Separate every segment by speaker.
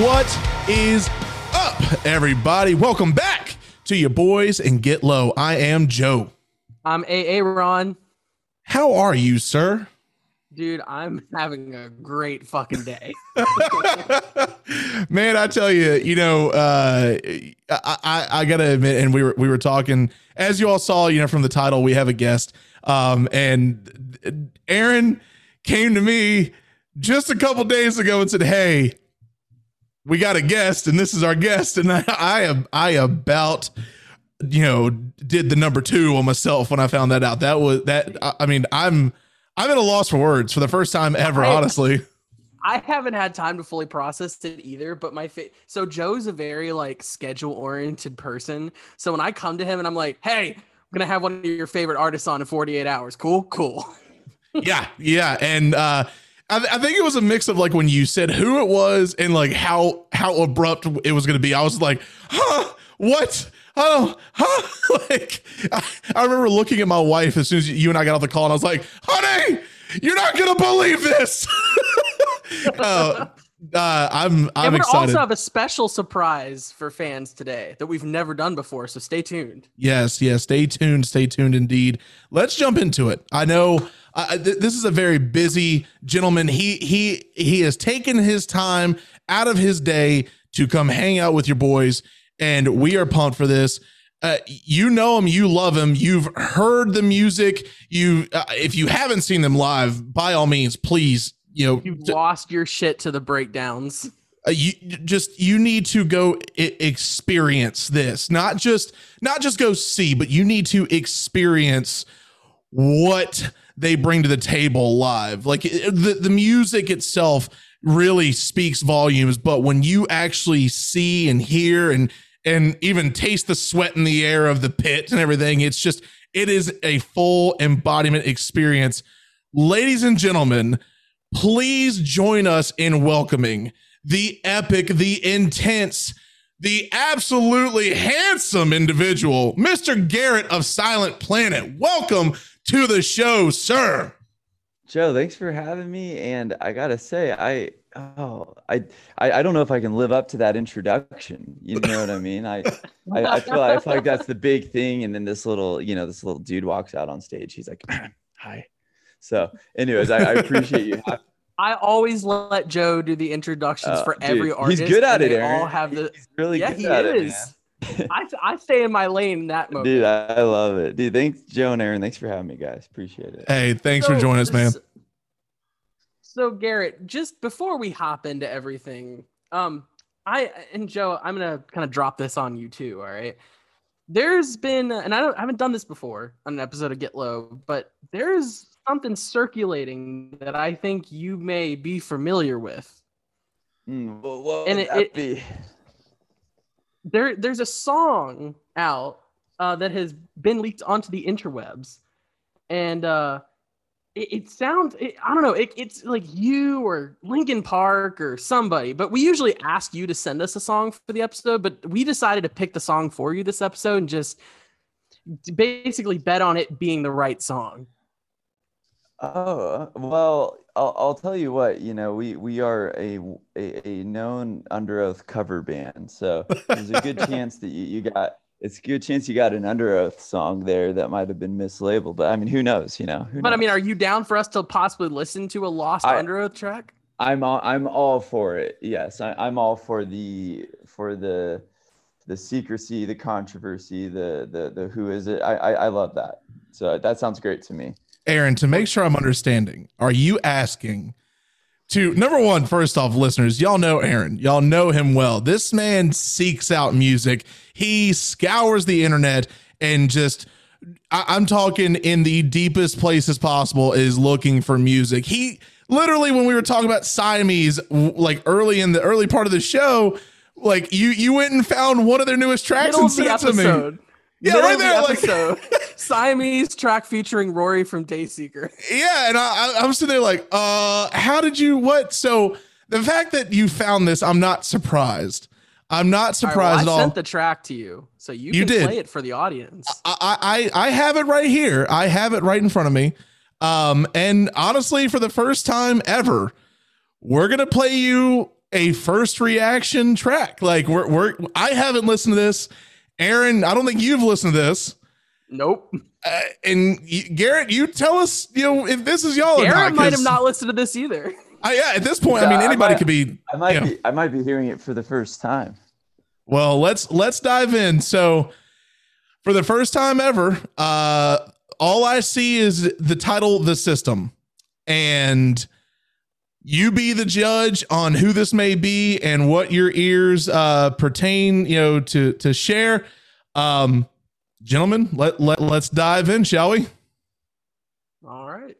Speaker 1: What is up, everybody? Welcome back to your boys and get low. I am Joe.
Speaker 2: I'm AA Ron.
Speaker 1: How are you, sir?
Speaker 2: Dude, I'm having a great fucking day.
Speaker 1: Man, I tell you, you know, uh, I, I, I gotta admit, and we were we were talking as you all saw, you know, from the title, we have a guest, um, and Aaron came to me just a couple days ago and said, "Hey, we got a guest, and this is our guest," and I, I am I about you know did the number two on myself when I found that out. That was that. I, mean, I'm I'm at a loss for words for the first time ever, honestly.
Speaker 2: I haven't had time to fully process it either, but my fa- so Joe's a very like schedule oriented person. So when I come to him and I'm like, "Hey, I'm gonna have one of your favorite artists on in 48 hours," cool, cool.
Speaker 1: yeah, yeah, and uh, I, I think it was a mix of like when you said who it was and like how how abrupt it was to be. I was like, huh, what? Oh, huh? like I, I remember looking at my wife as soon as you and I got off the call, and I was like, honey, you're not gonna believe this. uh, uh, I'm I'm
Speaker 2: we
Speaker 1: excited.
Speaker 2: also have a special surprise for fans today that we've never done before. So stay tuned.
Speaker 1: Yes, yes. Stay tuned. Stay tuned indeed. Let's jump into it. I know uh, th- this is a very busy gentleman. He he he has taken his time out of his day to come hang out with your boys, and we are pumped for this. Uh, you know him, you love him, you've heard the music. You, uh, if you haven't seen them live, by all means, please, you know,
Speaker 2: You've
Speaker 1: d-
Speaker 2: lost your shit to the breakdowns.
Speaker 1: uh, you just you need to go I- experience this. Not just not just go see but you need to experience what they bring to the table live. Like it- the, the music itself really speaks volumes but when you actually see and hear and and even taste the sweat in the air of the pit and everything it's just it is a full embodiment experience. Ladies and gentlemen please join us in welcoming the epic, the intense, the absolutely handsome individual, Mr. Garrett of Silent Planet. Welcome to the show, sir.
Speaker 3: Joe, thanks for having me. And I gotta say, I oh I I, I don't know if I can live up to that introduction. You know what I mean? I I, I feel I feel like that's the big thing. And then this little, you know, this little dude walks out on stage. He's like, hi. So, anyways, I, I appreciate you. having-
Speaker 2: I always let Joe do the introductions
Speaker 3: Uh,
Speaker 2: for
Speaker 3: dude,
Speaker 2: every artist.
Speaker 3: he's good at it,
Speaker 2: They all have the.
Speaker 3: He's really
Speaker 2: yeah,
Speaker 3: good
Speaker 2: he
Speaker 3: at it,
Speaker 2: is.
Speaker 3: man.
Speaker 2: I, I stay in my lane in that moment.
Speaker 3: Dude, I, I love it. Dude, thanks, Joe and Aaron. Thanks for having me, guys. Appreciate it.
Speaker 1: Hey, thanks for joining us, man.
Speaker 2: So Garrett, just before we hop into everything, um, I and Joe, I'm gonna kind of drop this on you too. All right. There's been, and I don't, I haven't done this before on an episode of Get Low, but there's something circulating that I think you may be familiar with.
Speaker 3: Mm, what
Speaker 2: And it- it-
Speaker 3: be?
Speaker 2: There, there's a song out uh, that has been leaked onto the interwebs, and uh, it, it sounds it, i don't know it, it's like you or linkin park or somebody but we usually ask you to send us a song for the episode but we decided to pick the song for you this episode and just basically bet on it being the right song
Speaker 3: Oh well, I'll, I'll tell you what. You know, we we are a a, a known under oath cover band, so there's a good chance that you, you got. It's a good chance you got an under oath song there that might have been mislabeled. But I mean, who knows? You know.
Speaker 2: But i mean are you down for us to possibly listen to a lost
Speaker 3: I-
Speaker 2: under oath track
Speaker 3: I'm all, I'm all for it. Yes, I, I'm all for the for the the secrecy, the controversy, the the the who is it? I I, I love that. So that sounds great to me.
Speaker 1: Aaron, to make sure I'm understanding, are you asking to number one, first off, listeners, y'all know Aaron, y'all know him well. This man seeks out music, he scours the internet and just I, I'm talking in the deepest places possible is looking for music. He literally, when we were talking about Siamese, like early in the early part of the show, like you you went and found one of their newest tracks
Speaker 2: middle
Speaker 1: and sent it to me. Yeah,
Speaker 2: Middle
Speaker 1: right
Speaker 2: of the
Speaker 1: there, like-
Speaker 2: Siamese track featuring Rory from Dayseeker.
Speaker 1: Yeah, and I, I, I'm sitting there like, uh, how did you what? So the fact that you found this, I'm not surprised. I'm not
Speaker 2: All right, well,
Speaker 1: surprised
Speaker 2: I
Speaker 1: at all.
Speaker 2: sent the track to you, so you,
Speaker 1: You
Speaker 2: can
Speaker 1: did.
Speaker 2: play it for the audience.
Speaker 1: I, I I have it right here. I have it right in front of me. Um, and honestly, for the first time ever, we're gonna play you a first reaction track. Like we're we're I haven't listened to this. Aaron, I don't think you've listened to this.
Speaker 2: Nope.
Speaker 1: Uh, and you, Garrett, you tell us, you know, if this is y'all or
Speaker 2: Garrett
Speaker 1: not.
Speaker 2: might
Speaker 1: 'cause
Speaker 2: have not listened to this either.
Speaker 1: I, yeah, at this point, I mean,
Speaker 3: Yeah, I
Speaker 1: anybody
Speaker 3: might-
Speaker 1: could be.
Speaker 3: I might
Speaker 1: Yeah.
Speaker 3: be I might be hearing it for the first time.
Speaker 1: Well, let's let's dive in. So, for the first time ever, uh, all I see is the title, "The System," and you be the judge on who this may be and what your ears uh, pertain, you know, to to share. Um, gentlemen, let let let's dive in, shall we?
Speaker 2: All right.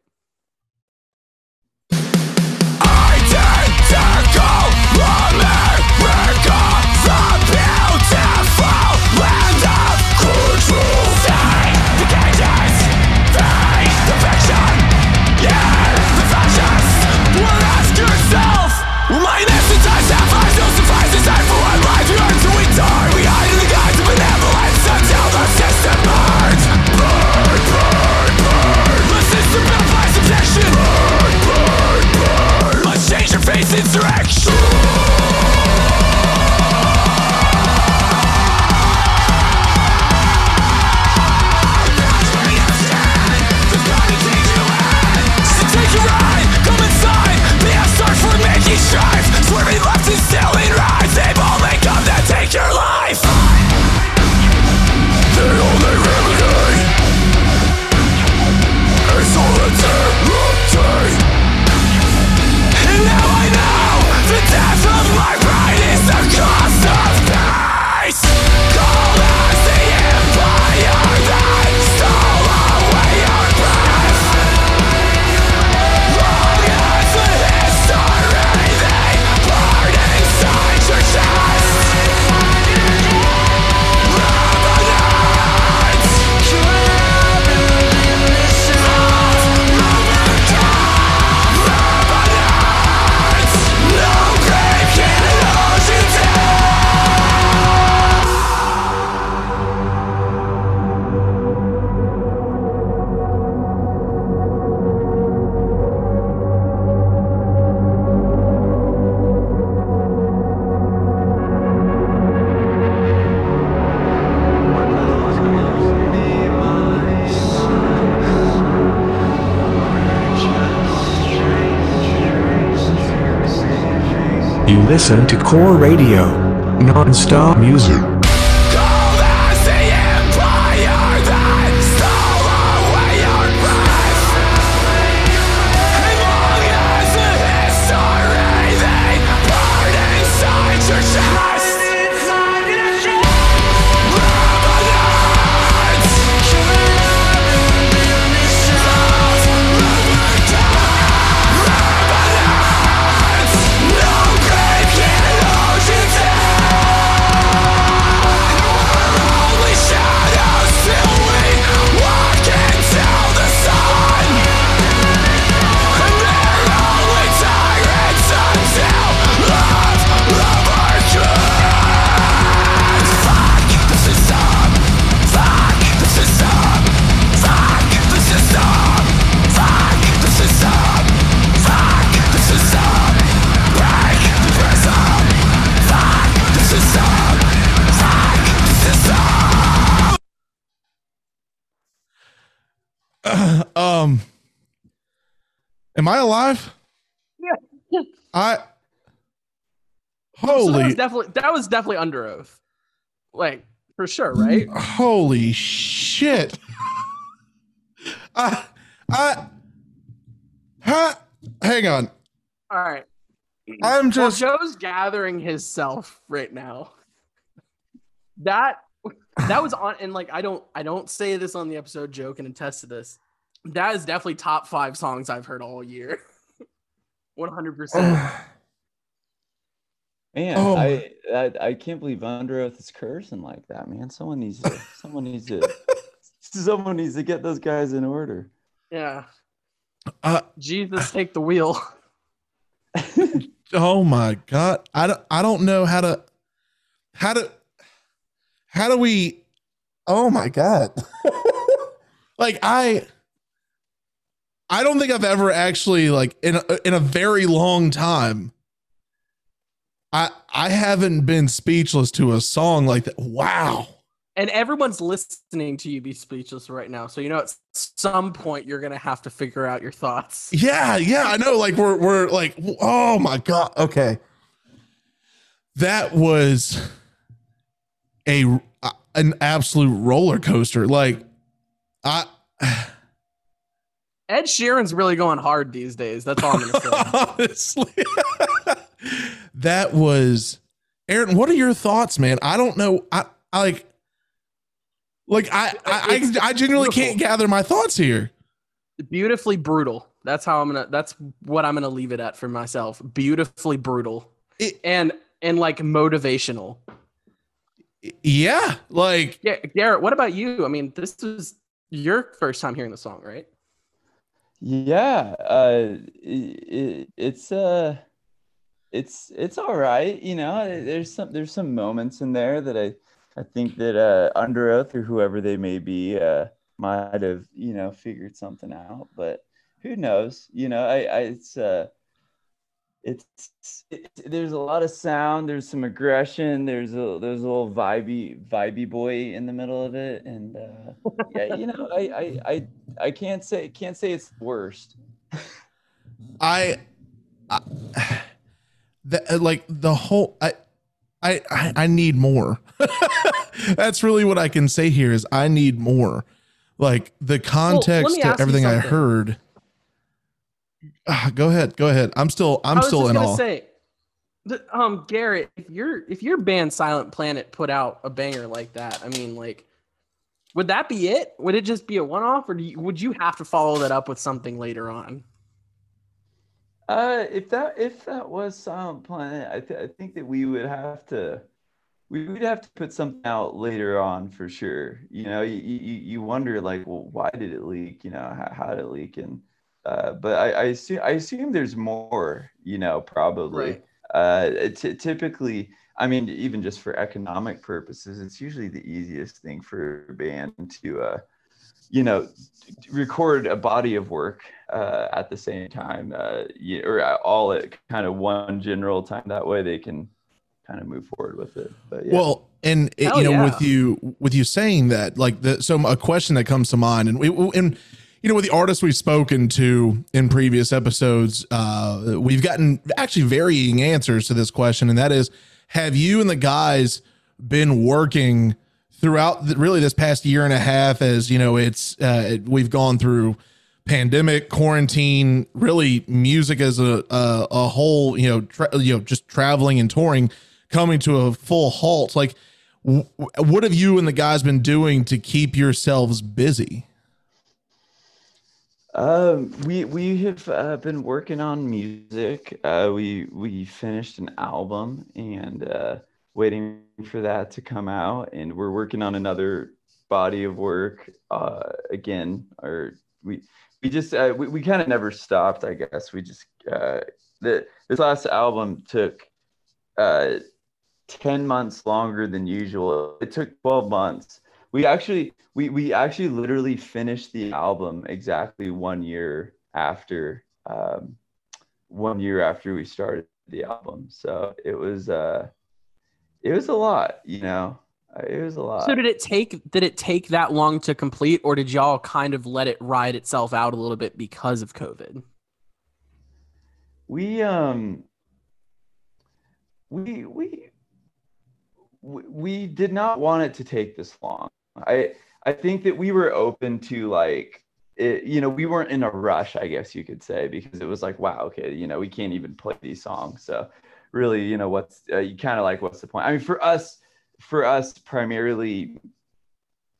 Speaker 4: Listen to Core Radio. Non-stop music.
Speaker 1: Am I alive?
Speaker 2: Yeah.
Speaker 1: I.
Speaker 2: So that was
Speaker 1: Holy,
Speaker 2: definitely that was definitely under oath. Like for sure, right?
Speaker 1: holy shit! I, I, ha, hang on.
Speaker 2: All right.
Speaker 1: I'm
Speaker 2: Well,
Speaker 1: just.
Speaker 2: Joe's gathering his self right now. That that was on and like I don't I don't say this on the episode Joe can attest to this. That is definitely top five songs I've heard all year. One hundred percent.
Speaker 3: Man,
Speaker 1: Oh.
Speaker 3: I, I I can't believe Under Oath is cursing like that, man. Someone needs to someone needs to someone needs to get those guys in order.
Speaker 2: Yeah.
Speaker 1: Uh,
Speaker 2: Jesus take the wheel.
Speaker 1: oh my god! I don't. I don't know how to. how do how do we oh my god like i i don't think i've ever actually like in a, in a very long time i i haven't been speechless to a song like that. Wow.
Speaker 2: And everyone's listening to you be speechless right now. So you know at some point you're gonna have to figure out your thoughts.
Speaker 1: yeah yeah i know. Like we're we're like oh my god. Okay. That was a an absolute roller coaster. Like i
Speaker 2: Ed Sheeran's really going hard these days. That's all I'm gonna say.
Speaker 1: honestly that was aaron what are your thoughts man i don't know i, I like like i i i, I genuinely
Speaker 2: beautiful.
Speaker 1: can't gather my thoughts here
Speaker 2: Beautifully brutal. That's how I'm gonna. That's what I'm gonna leave it at for myself. Beautifully brutal
Speaker 1: It-
Speaker 2: and and like motivational.
Speaker 1: yeah like
Speaker 2: Yeah, Garrett. What about you? I mean, this is your first time hearing the song, right?
Speaker 3: Yeah, uh, it, it's uh, it's it's all right. You know, there's some there's some moments in there that I I think that uh, Under Oath or whoever they may be uh, might have you know figured something out, but who knows? You know, I, I it's uh, it's, it's there's a lot of sound. There's some aggression. There's a there's a little vibey vibey boy in the middle of it, and uh, yeah, you know, I I I I can't say can't say it's worst.
Speaker 1: I, I the, like the whole I, I I I need more. That's really what I can say here is I need more. Like the context
Speaker 2: me
Speaker 1: to everything I heard. Ah, go ahead, go ahead. I'm still I'm
Speaker 2: I was
Speaker 1: still
Speaker 2: just
Speaker 1: in
Speaker 2: gonna say, um, Garrett, if your if your band Silent Planet put out a banger like that, I mean, like, would that be it? Would it just be a one off, or do you, would you have to follow that up with something later on?
Speaker 3: Uh, if that if that was Silent Planet, I, th- I think that we would have to we would have to put something out later on for sure. You know, you you, you wonder like, well, why did it leak? You know, how, how did it leak? And uh, but I, I assume I assume there's more. You know, probably.
Speaker 2: Right.
Speaker 3: Uh, t- typically, I mean, even just for economic purposes, it's usually the easiest thing for a band to, uh, you know, record a body of work uh, at the same time, uh, you, or all at kind of one general time. That way, they can kind of move forward with it. But yeah.
Speaker 1: Well, and it, you know,
Speaker 2: yeah.
Speaker 1: with you with you saying that, like the so a question that comes to mind, and we and you know, with the artists we've spoken to in previous episodes, uh, we've gotten actually varying answers to this question, and that is, have you and the guys been working throughout the, really this past year and a half? As you know, it's uh, we've gone through pandemic, quarantine, really music as a a, a whole, you know, tra- you know, just traveling and touring coming to a full halt. Like, w- what have you and the guys been doing to keep yourselves busy?
Speaker 3: Um, we we have uh, been working on music. Uh, we we finished an album and uh, waiting for that to come out, and we're working on another body of work. Uh, again, or we we just uh, we, we kind of never stopped. I guess we just uh, the this last album took uh, ten months longer than usual. It took twelve months we actually we we actually literally finished the album exactly one year after um, one year after we started the album. So it was uh it was a lot you know? It was a lot.
Speaker 2: So did it take did it take that long to complete, or did y'all kind of let it ride itself out a little bit because of COVID?
Speaker 3: we um we we we did not want it to take this long i i think that we were open to like it, you know we weren't in a rush i guess you could say because it was like wow okay you know we can't even play these songs. So really you know what's uh, you kind of like what's the point? I mean for us for us primarily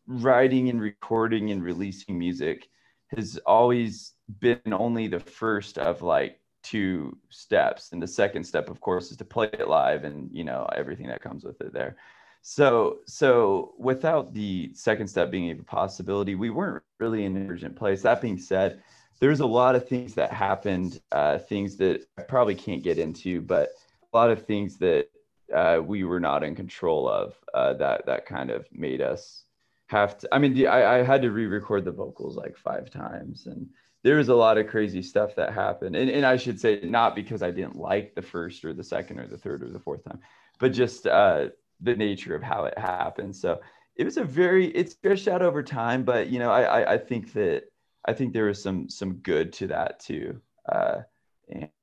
Speaker 3: writing and recording and releasing music has always been only the first of like two steps. And the second step of course is to play it live and you know everything that comes with it there so so without the second step being a possibility we weren't really in an urgent place. That being said there's a lot of things that happened uh, things that i probably can't get into but a lot of things that uh, we were not in control of uh, that that kind of made us have to i mean I, I had to re-record the vocals like five times and there was a lot of crazy stuff that happened. And, and i should say not because i didn't like the first or the second or the third or the fourth time but just uh, the nature of how it happened so it was a very it's stretched out over time but you know i i, I think that i think there was some some good to that too uh,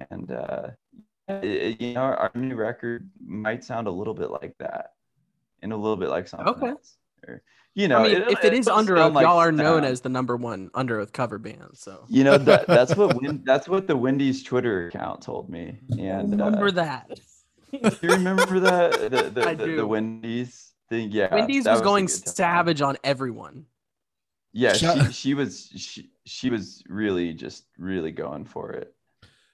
Speaker 3: and uh, it- you know our, our new record might sound a little bit like that and a little bit like something
Speaker 2: Okay.
Speaker 3: else or, you know
Speaker 2: I mean,
Speaker 3: it'll-
Speaker 2: if it is
Speaker 3: it'll
Speaker 2: Under Oath,
Speaker 3: like
Speaker 2: y'all are known as the number one Under Oath cover band. So
Speaker 3: you know that that's what that's what the wendy's twitter account told me and uh,
Speaker 2: remember that.
Speaker 3: Do you remember that the, the,
Speaker 2: I
Speaker 3: the,
Speaker 2: do.
Speaker 3: the wendy's thing yeah
Speaker 2: Wendy's
Speaker 3: that
Speaker 2: was going savage on everyone.
Speaker 3: yeah
Speaker 1: Shut-
Speaker 3: she, she was she, she was really just really going for it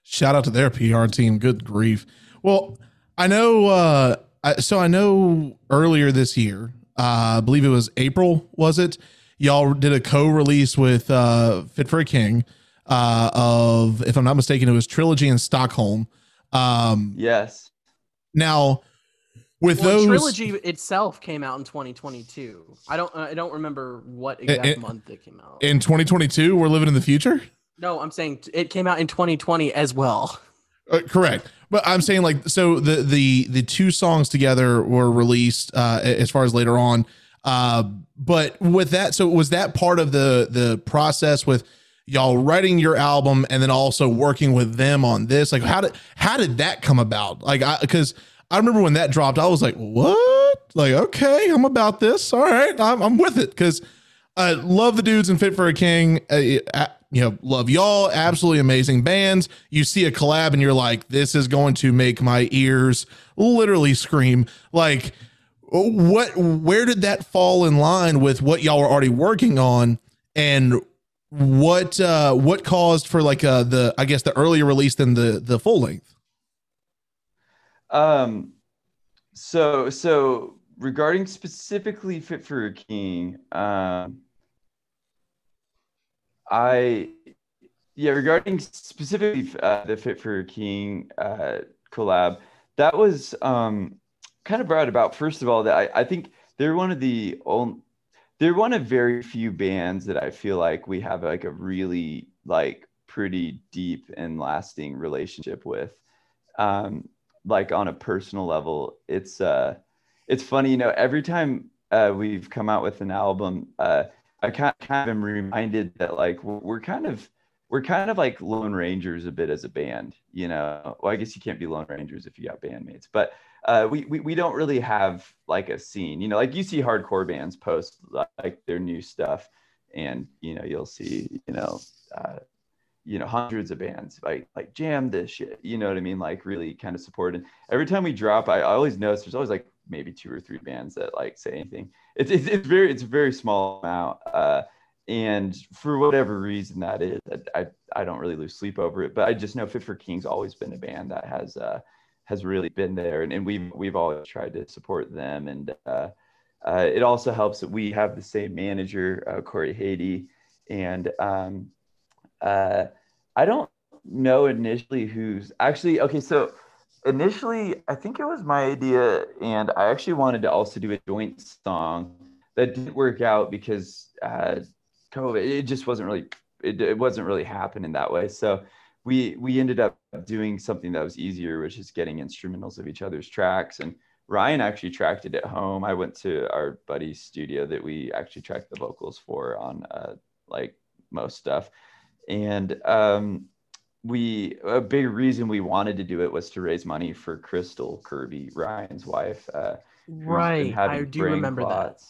Speaker 1: Shout out to their PR team. Good grief. Well, I know. Uh, I, so I know earlier this year, uh, I believe it was April, was it? Y'all did a co-release with uh, Fit for a King uh, of, if I'm not mistaken, it was Trilogy in Stockholm. Um,
Speaker 3: yes
Speaker 1: now, with
Speaker 2: Well,
Speaker 1: those
Speaker 2: trilogy itself came out in 2022. I don't I don't remember what exact
Speaker 1: it-
Speaker 2: month it came out.
Speaker 1: in 2022, we're living in the future.
Speaker 2: no, I'm saying it came out in 2020 as well.
Speaker 1: Uh, correct. But I'm saying like so the the the two songs together were released uh as far as later on. Uh but with that so was that part of the the process with y'all writing your album and then also working with them on this? Like how did how did that come about? Like I cuz I remember when that dropped I was like, "What?" Like, "Okay, I'm about this. All right. I'm I'm with it cuz I love the dudes in Fit for a King. Uh, uh, you know, love y'all. Absolutely amazing bands. You see a collab and you're like, this is going to make my ears literally scream. Like, what? Where did that fall in line with what y'all were already working on, and what uh, what caused for like uh, the I guess the earlier release than the the full length?
Speaker 3: Um, so so regarding specifically Fit for a King, um, I yeah regarding specifically uh, the Fit for a King uh, collab, that was um kind of brought about. First of all, that I, I think they're one of the only they're one of very few bands that I feel like we have like a really like pretty deep and lasting relationship with. Um, like on a personal level, it's uh it's funny, you know, every time uh, we've come out with an album, uh, I kind kind of am reminded that like we're kind of we're kind of like Lone Rangers a bit as a band, you know. Well, I guess you can't be Lone Rangers if you got bandmates, but uh, we, we we don't really have like a scene, you know. Like you see hardcore bands post like their new stuff, and you know you'll see you know uh, you know hundreds of bands like like jam this shit, you know what I mean? Like really kind of support. And every time we drop, I, I always notice there's always like maybe two or three bands that like say anything. It's it's, it's very it's a very small amount. Uh, and for whatever reason that is, I, I I don't really lose sleep over it. But I just know Fit for King's always been a band that has uh has really been there, and, and we've we've always tried to support them. And uh, uh, it also helps that we have the same manager, uh, Corey Haiti, and um, uh, I don't know initially who's actually okay. So initially, I think it was my idea, and I actually wanted to also do a joint song that didn't work out because uh, COVID. It just wasn't really it, it wasn't really happening that way. So we we ended up doing something that was easier, which is getting instrumentals of each other's tracks. And Ryan actually tracked it at home. I went to our buddy's studio that we actually tracked the vocals for on uh, like most stuff. And um, we a big reason we wanted to do it was to raise money for Crystal Kirby, Ryan's wife. Uh,
Speaker 2: Right. I do remember that.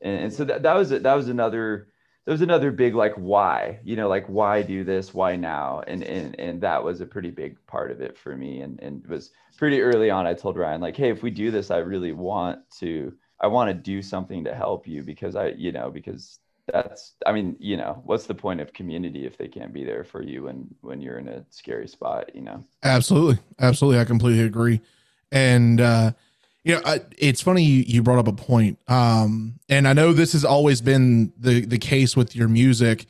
Speaker 3: And, and so that, that was that was another that was another big like why you know like why do this why now and and and that was a pretty big part of it for me and and it was pretty early on I told Ryan like hey if we do this I really want to I want to do something to help you because I you know because that's I mean you know what's the point of community if they can't be there for you when when you're in a scary spot you know
Speaker 1: Absolutely. Absolutely. I completely agree. And, uh, you know, I, it's funny you, you brought up a point. Um, and I know this has always been the, the case with your music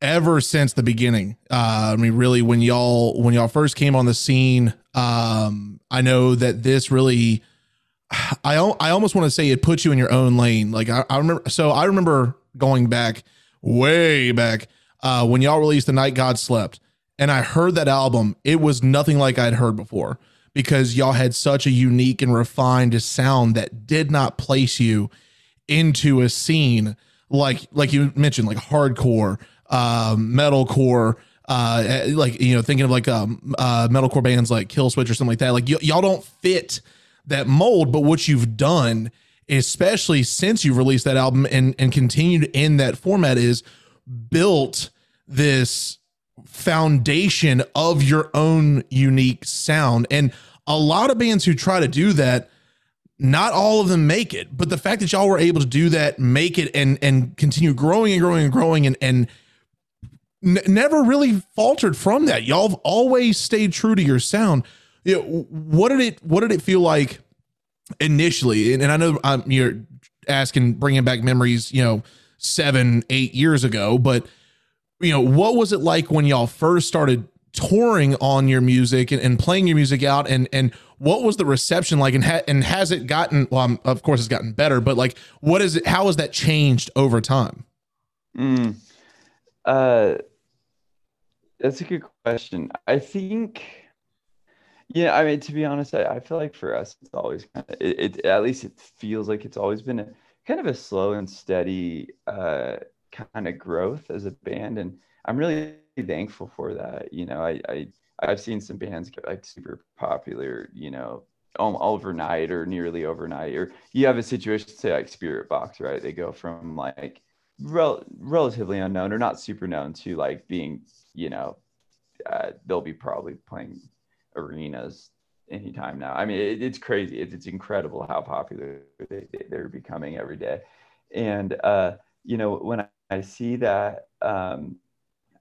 Speaker 1: ever since the beginning. Uh, I mean, really, when y'all when y'all first came on the scene, um, I know that this really I I almost want to say it puts you in your own lane. Like I, I remember, so I remember going back way back uh, when y'all released "The Night God Slept," and I heard that album. It was nothing like I'd heard before because y'all had such a unique and refined sound that did not place you into a scene like like you mentioned, like hardcore, um, metalcore. Uh, like you know, thinking of like um, uh, metalcore bands like Killswitch or something like that. Like y- y'all don't fit that mold, but what you've done, especially since you've released that album and and continued in that format, is built this foundation of your own unique sound. And a lot of bands who try to do that, not all of them make it. But the fact that y'all were able to do that, make it, and and continue growing and growing and growing, and and n- never really faltered from that. Y'all have always stayed true to your sound. You know, what did it What did it feel like initially? And, and I know I'm, you're asking, bringing back memories. You know, seven, eight years ago, but you know, what was it like when y'all first started touring on your music and, and playing your music out and and what was the reception like and ha- and has it gotten well um, of course it's gotten better but like what is it how has that changed over time
Speaker 3: Mm. Uh, that's a good question. I think, yeah, I mean, to be honest, I, I feel like for us, it's always kind of, it, it, at least it feels like it's always been a kind of a slow and steady uh, kind of growth as a band. And I'm really thankful for that. You know, I, I, I've seen some bands get like super popular, you know, um, overnight or nearly overnight, or you have a situation, say like Spiritbox, right? They go from like, rel- relatively unknown or not super known to like being you know uh, they'll be probably playing arenas anytime now i mean it, it's crazy it, it's incredible how popular they, they're becoming every day and uh, you know when I, see that um,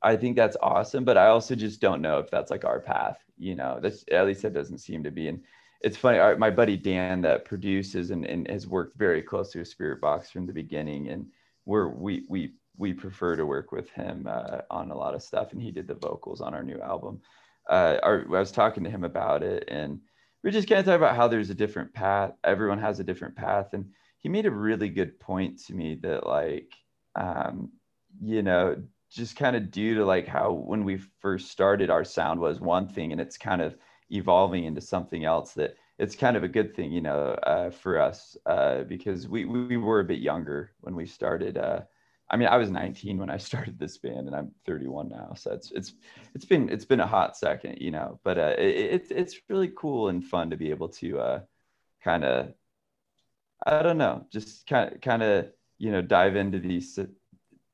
Speaker 3: i think that's awesome but i also just don't know if that's like our path you know that's at least that doesn't seem to be and it's funny our, my buddy dan that produces and, and has worked very closely with Spiritbox from the beginning and we're we we we prefer to work with him uh, on a lot of stuff, and he did the vocals on our new album. Uh, our, I was talking to him about it, and we just kind of talking about how there's a different path. Everyone has a different path, and he made a really good point to me that like, um, you know, just kind of due to like how when we first started, our sound was one thing, and it's kind of evolving into something else that it's kind of a good thing, you know, uh, for us uh, because we we were a bit younger when we started. Uh, I mean, I was 19 when I started this band, and I'm 31 now. So it's it's it's been it's been a hot second, you know. But uh, it, it's it's really cool and fun to be able to uh, kind of I don't know, just kind of kind of you know dive into these,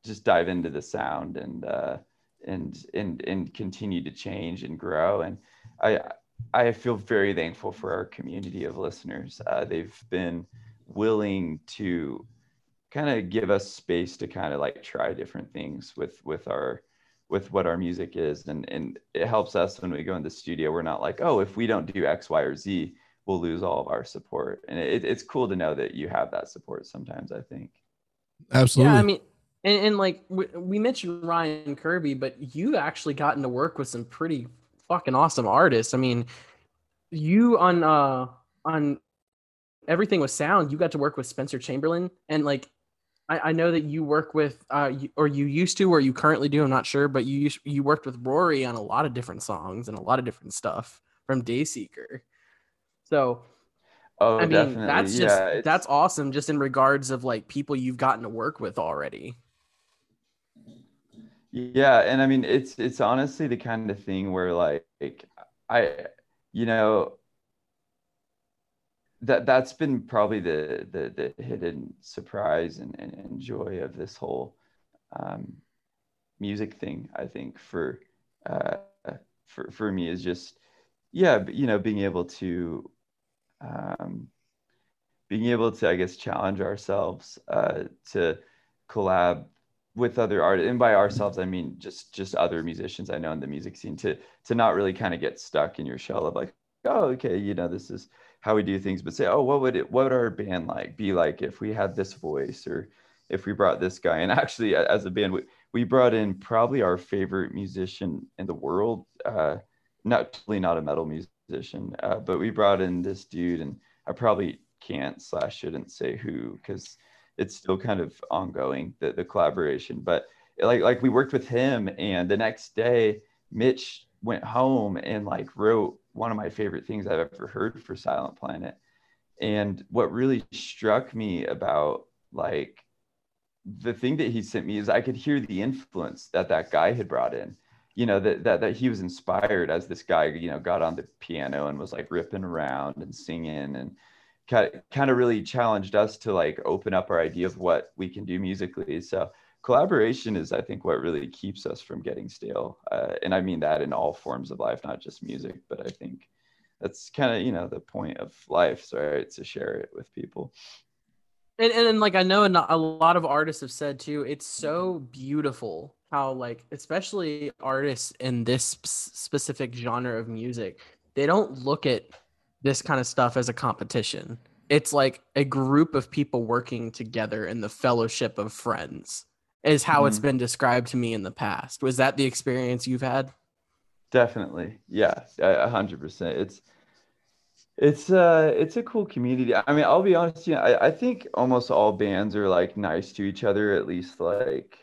Speaker 3: just dive into the sound and uh, and and and continue to change and grow. And I I feel very thankful for our community of listeners. Uh, they've been willing to kind of give us space to kind of like try different things with with our with what our music is and and it helps us when we go in the studio we're not like oh if we don't do x y or z we'll lose all of our support and it, it's cool to know that you have that support sometimes i think
Speaker 1: absolutely
Speaker 2: Yeah, I mean, and, and like we, we mentioned Ryan Kirby, but you've actually gotten to work with some pretty fucking awesome artists. I mean, you on uh on Everything Was Sound, you got to work with Spencer Chamberlain, and like I, I know that you work with uh you, or you used to or you currently do. I'm not sure, but you you worked with Rory on a lot of different songs and a lot of different stuff from Dayseeker. So
Speaker 3: oh
Speaker 2: I mean,
Speaker 3: definitely
Speaker 2: that's just
Speaker 3: yeah
Speaker 2: that's awesome. Just in regards of like people you've gotten to work with already.
Speaker 3: Yeah, and I mean it's it's honestly the kind of thing where like I you know that that's been probably the the, the hidden surprise and, and, and joy of this whole um, music thing I think for uh, for for me is just yeah you know being able to um, being able to I guess challenge ourselves uh, to collab with other artists and by ourselves i mean just just other musicians i know in the music scene to to not really kind of get stuck in your shell of like oh okay you know this is how we do things but say oh what would it what would our band like be like if we had this voice or if we brought this guy? And actually as a band we, we brought in probably our favorite musician in the world uh not totally not a metal musician uh, but we brought in this dude and i probably can't slash shouldn't say who because it's still kind of ongoing the, the collaboration. But like like we worked with him and the next day mitch went home and like wrote one of my favorite things i've ever heard for silent planet. And what really struck me about like the thing that he sent me is i could hear the influence that that guy had brought in you know that, that that he was inspired as this guy you know got on the piano and was like ripping around and singing and kind of, kind of really challenged us to like open up our idea of what we can do musically. So collaboration is i think what really keeps us from getting stale. Uh, and i mean that in all forms of life not just music but i think that's kind of you know the point of life so right to share it with people.
Speaker 2: And, and and like I know a lot of artists have said too, it's so beautiful how like especially artists in this specific genre of music, they don't look at this kind of stuff as a competition. It's like a group of people working together in the fellowship of friends is how it's
Speaker 3: Mhm.
Speaker 2: been described to me in the past. Was that the experience you've had?
Speaker 3: Definitely. Yeah, a a hundred percent. It's it's uh it's a cool community. I mean, I'll be honest, you know, I, I think almost all bands are like nice to each other, at least like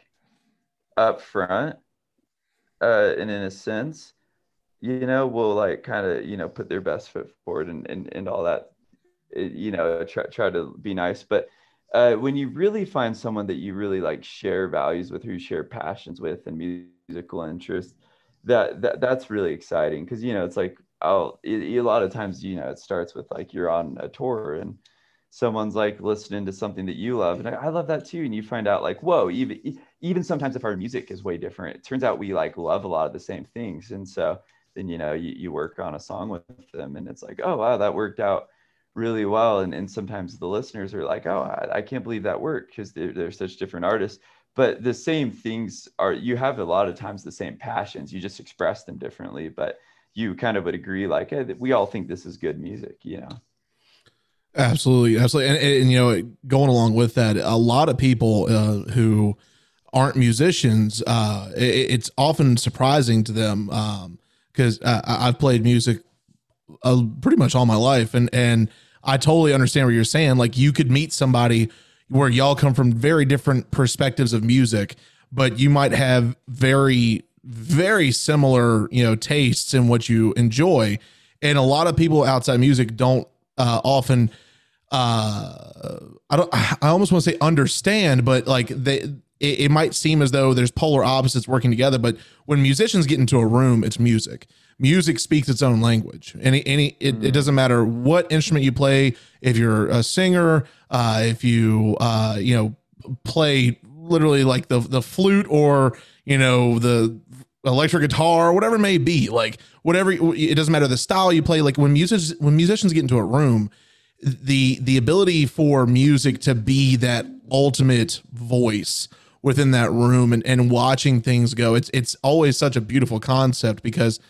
Speaker 3: up front, uh, and in a sense, you know, will like kind of, you know, put their best foot forward and and, and all that, it- you know, try try to be nice. But uh, when you really find someone that you really like share values with, who share passions with, and musical interests, that that that's really exciting because you know it's like it, a lot of times you know it starts with like you're on a tour and someone's like listening to something that you love and I, I love that too and you find out like whoa even even sometimes if our music is way different it turns out we like love a lot of the same things and so then you know you, you work on a song with them and it's like oh wow that worked out really well and, and sometimes the listeners are like oh i, I can't believe that worked because they're, they're such different artists but the same things are you have a lot of times the same passions you just express them differently but you kind of would agree like hey, we all think this is good music you know
Speaker 1: Absolutely, absolutely, and, and, you know, going along with that, a lot of people uh, who aren't musicians, uh, it, it's often surprising to them because uh, I- I've played music uh, pretty much all my life, and and I totally understand what you're saying. Like you could meet somebody where y'all come from very different perspectives of music, but you might have very very similar you know tastes in what you enjoy, and a lot of people outside music don't uh, often uh i don't i almost want to say understand but like they it, it might seem as though there's polar opposites working together but when musicians get into a room it's music. Music speaks its own language. Any any it, it doesn't matter what instrument you play if you're a singer uh if you uh you know play literally like the the flute or you know the electric guitar whatever it may be like whatever it doesn't matter the style you play like when musicians when musicians get into a room the the ability for music to be that ultimate voice within that room and, and watching things go it's it's always such a beautiful concept because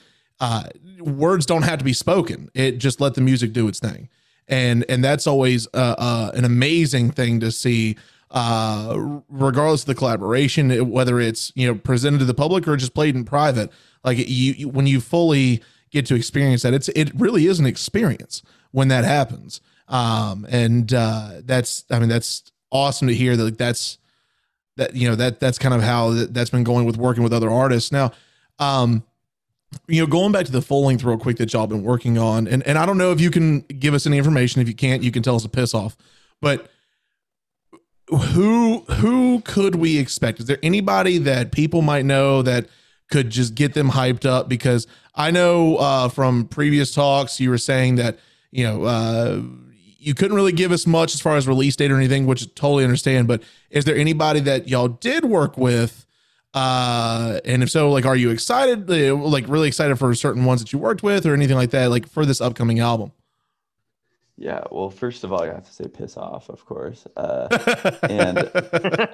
Speaker 1: uh words don't have to be spoken. It just let the music do its thing. And and that's always uh, uh an amazing thing to see uh regardless of the collaboration whether it's you know presented to the public or just played in private like you, you when you fully get to experience that it's it really is an experience when that happens. Um and uh that's i mean that's awesome to hear that that's that you know that that's kind of how that, that's been going with working with other artists. Now um you know going back to the full length real quick that y'all been working on and and i don't know if you can give us any information. If you can't you can tell us a piss off. But who who could we expect? Is there anybody that people might know that could just get them hyped up? Because i know uh from previous talks you were saying that you know uh you couldn't really give us much as far as release date or anything which I totally understand but is there anybody that y'all did work with uh and if so like are you excited like really excited for certain ones that you worked with or anything like that like for this upcoming album
Speaker 3: yeah well first of all i have to say piss off of course uh And,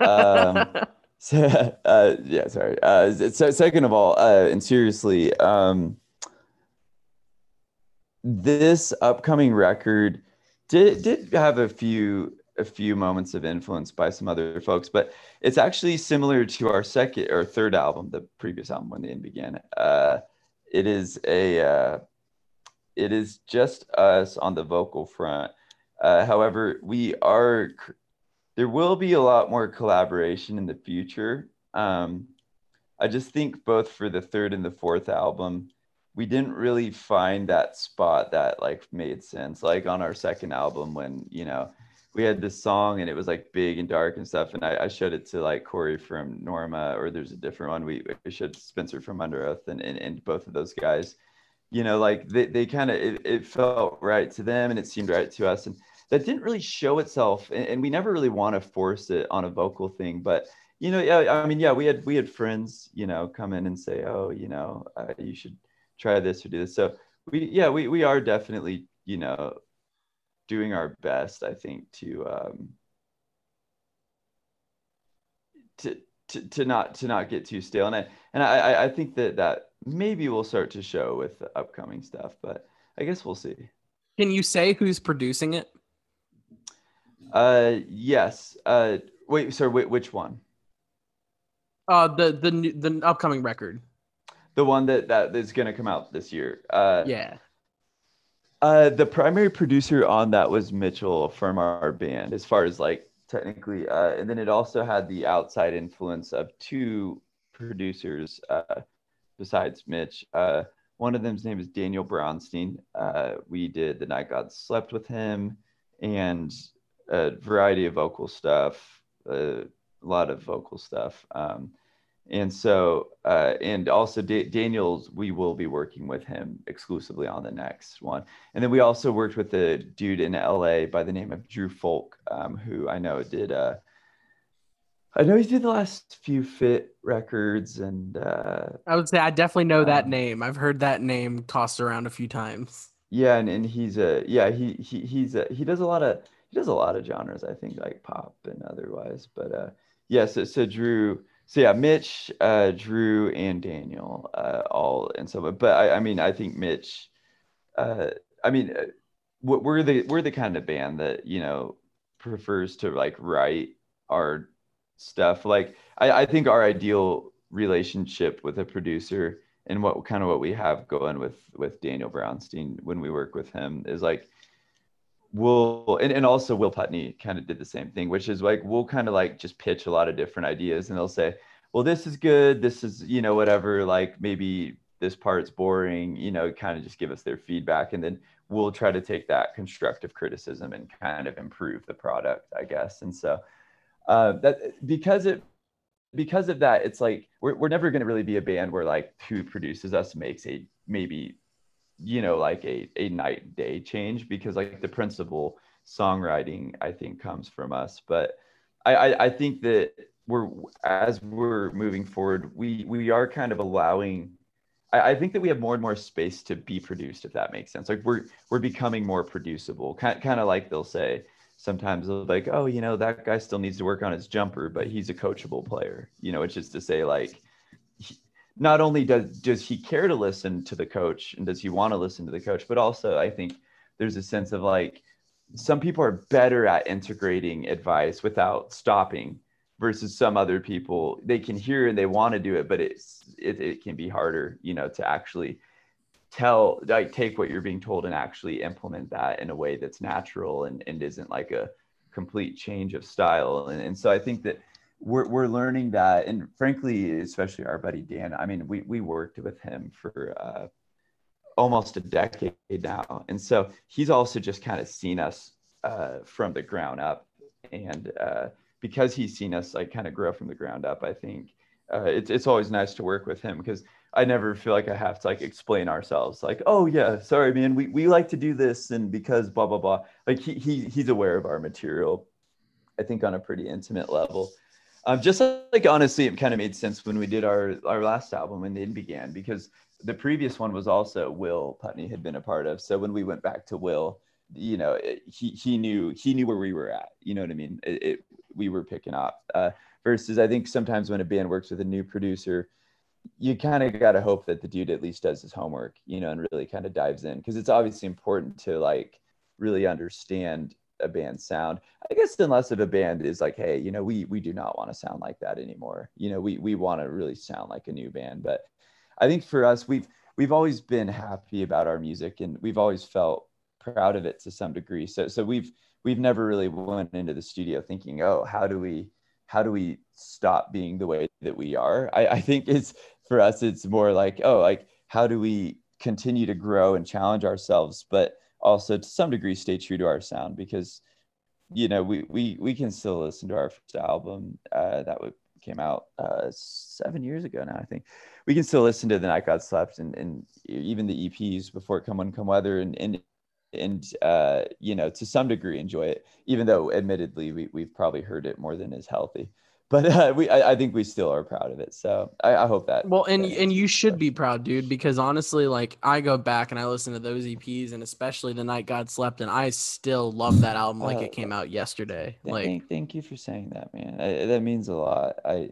Speaker 3: um, so uh yeah sorry uh so second of all uh and seriously um this upcoming record did did have a few a few moments of influence by some other folks but it's actually similar to our second or third album the previous album when the end began. Uh it is a uh it is just us on the vocal front Uh, however, we are there will be a lot more collaboration in the future. Um, I just think both for the third and the fourth album, we didn't really find that spot that like made sense. Like on our second album, when you know we had this song and it was like big and dark and stuff, and I, I showed it to like Corey from Norma, or there's a different one. We, we showed Spencer from Under Oath, and, and and both of those guys, you know, like they they kind of it, it felt right to them, and it seemed right to us, and that didn't really show itself, and, and we never really want to force it on a vocal thing, but you know, yeah, I mean, yeah, we had we had friends, you know, come in and say, oh, you know, uh, you should try this or do this. So we, yeah, we we are definitely, you know, doing our best, I think, to um, to to to not to not get too stale. And I and I I think that that maybe we'll start to show with the upcoming stuff, but I guess we'll see.
Speaker 2: Can you say who's producing it?
Speaker 3: Uh, yes. Uh, wait, sorry, wait, which one?
Speaker 2: Uh, the the new- the upcoming record.
Speaker 3: The one that that is going to come out this year. Uh,
Speaker 2: Yeah.
Speaker 3: Uh, the primary producer on that was Mitchell from our band, as far as like technically. Uh, and then it also had the outside influence of two producers uh, besides Mitch. Uh, one of them's name is Daniel Braunstein. Uh, we did The Night God Slept with him and a variety of vocal stuff, a lot of vocal stuff. Um, and so uh, and also da- daniel's we will be working with him exclusively on the next one and then we also worked with a dude in la by the name of drew Fulk um, who i know did uh, i know he did the last few fit records and uh,
Speaker 2: I would say I definitely know that
Speaker 3: Um,
Speaker 2: name. I've heard that name tossed around a few times.
Speaker 3: yeah and, and he's a yeah he, he he's a he does a lot of he does a lot of genres i think like pop and otherwise but uh yeah so, so drew so yeah mitch uh drew and daniel uh all and so but i i mean i think mitch uh i mean uh, we're the we're the kind of band that you know prefers to like write our stuff. Like i i think our ideal relationship with a producer and what kind of what we have going with with Daniel Braunstein when we work with him is like we'll and, and also Will Putney kind of did the same thing, which is like we'll kind of like just pitch a lot of different ideas and they'll say, well, this is good, this is, you know, whatever, like maybe this part's boring, you know, kind of just give us their feedback. And then we'll try to take that constructive criticism and kind of improve the product, I guess. And so uh, that because it because of that, it's like we're, we're never going to really be a band where like who produces us makes a maybe you know like a, a night and day change because like the principal songwriting I think comes from us. But I, I, I think that we're as we're moving forward, we we are kind of allowing I, I think that we have more and more space to be produced, if that makes sense. Like we're we're becoming more producible. Kind kind of like they'll say sometimes like, oh, you know, that guy still needs to work on his jumper, but he's a coachable player. You know, it's just to say like he, not only does does he care to listen to the coach and does he want to listen to the coach, but also I think there's a sense of like some people are better at integrating advice without stopping versus some other people they can hear and they want to do it but it's it, it can be harder you know to actually tell like take what you're being told and actually implement that in a way that's natural and, and isn't like a complete change of style. And, and so i think that we're, we're learning that. And frankly especially our buddy dan i mean we, we worked with him for uh, almost a decade now. And so he's also just kind of seen us uh, from the ground up. And uh, because he's seen us like kind of grow from the ground up i think uh, it's, it's always nice to work with him because i never feel like i have to like explain ourselves like oh yeah sorry man we, we like to do this and because blah blah blah. Like he, he he's aware of our material i think on a pretty intimate level. Um, just like honestly it kind of made sense when we did our our last album when it began because the previous one was also will putney had been a part of. So when we went back to will you know it, he he knew he knew where we were at you know what i mean? It, it we were picking up uh, versus i think sometimes when a band works with a new producer you kind of got to hope that the dude at least does his homework you know and really kind of dives in because it's obviously important to like really understand a band's sound. I guess unless if a band is like hey you know we we do not want to sound like that anymore you know we we want to really sound like a new band. But i think for us we've we've always been happy about our music and we've always felt proud of it to some degree. So so we've we've never really went into the studio thinking, oh, how do we how do we stop being the way that we are? I, I think it's for us, it's more like, oh, like how do we continue to grow and challenge ourselves, but also to some degree stay true to our sound because you know we we we can still listen to our first album uh, that would, came out uh, seven years ago now. I think we can still listen to the Night God Slept and and even the EPs before Come Wind Come Weather and and and uh, you know to some degree enjoy it, even though admittedly we we've probably heard it more than is healthy but uh, we I, I, think we still are proud of it. So i, I hope that
Speaker 2: well and and you should be proud dude because honestly like i go back and i listen to those eps and especially the night god slept and i still love that album like uh, it came out yesterday
Speaker 3: thank,
Speaker 2: like
Speaker 3: thank you for saying that man. I, that means a lot. I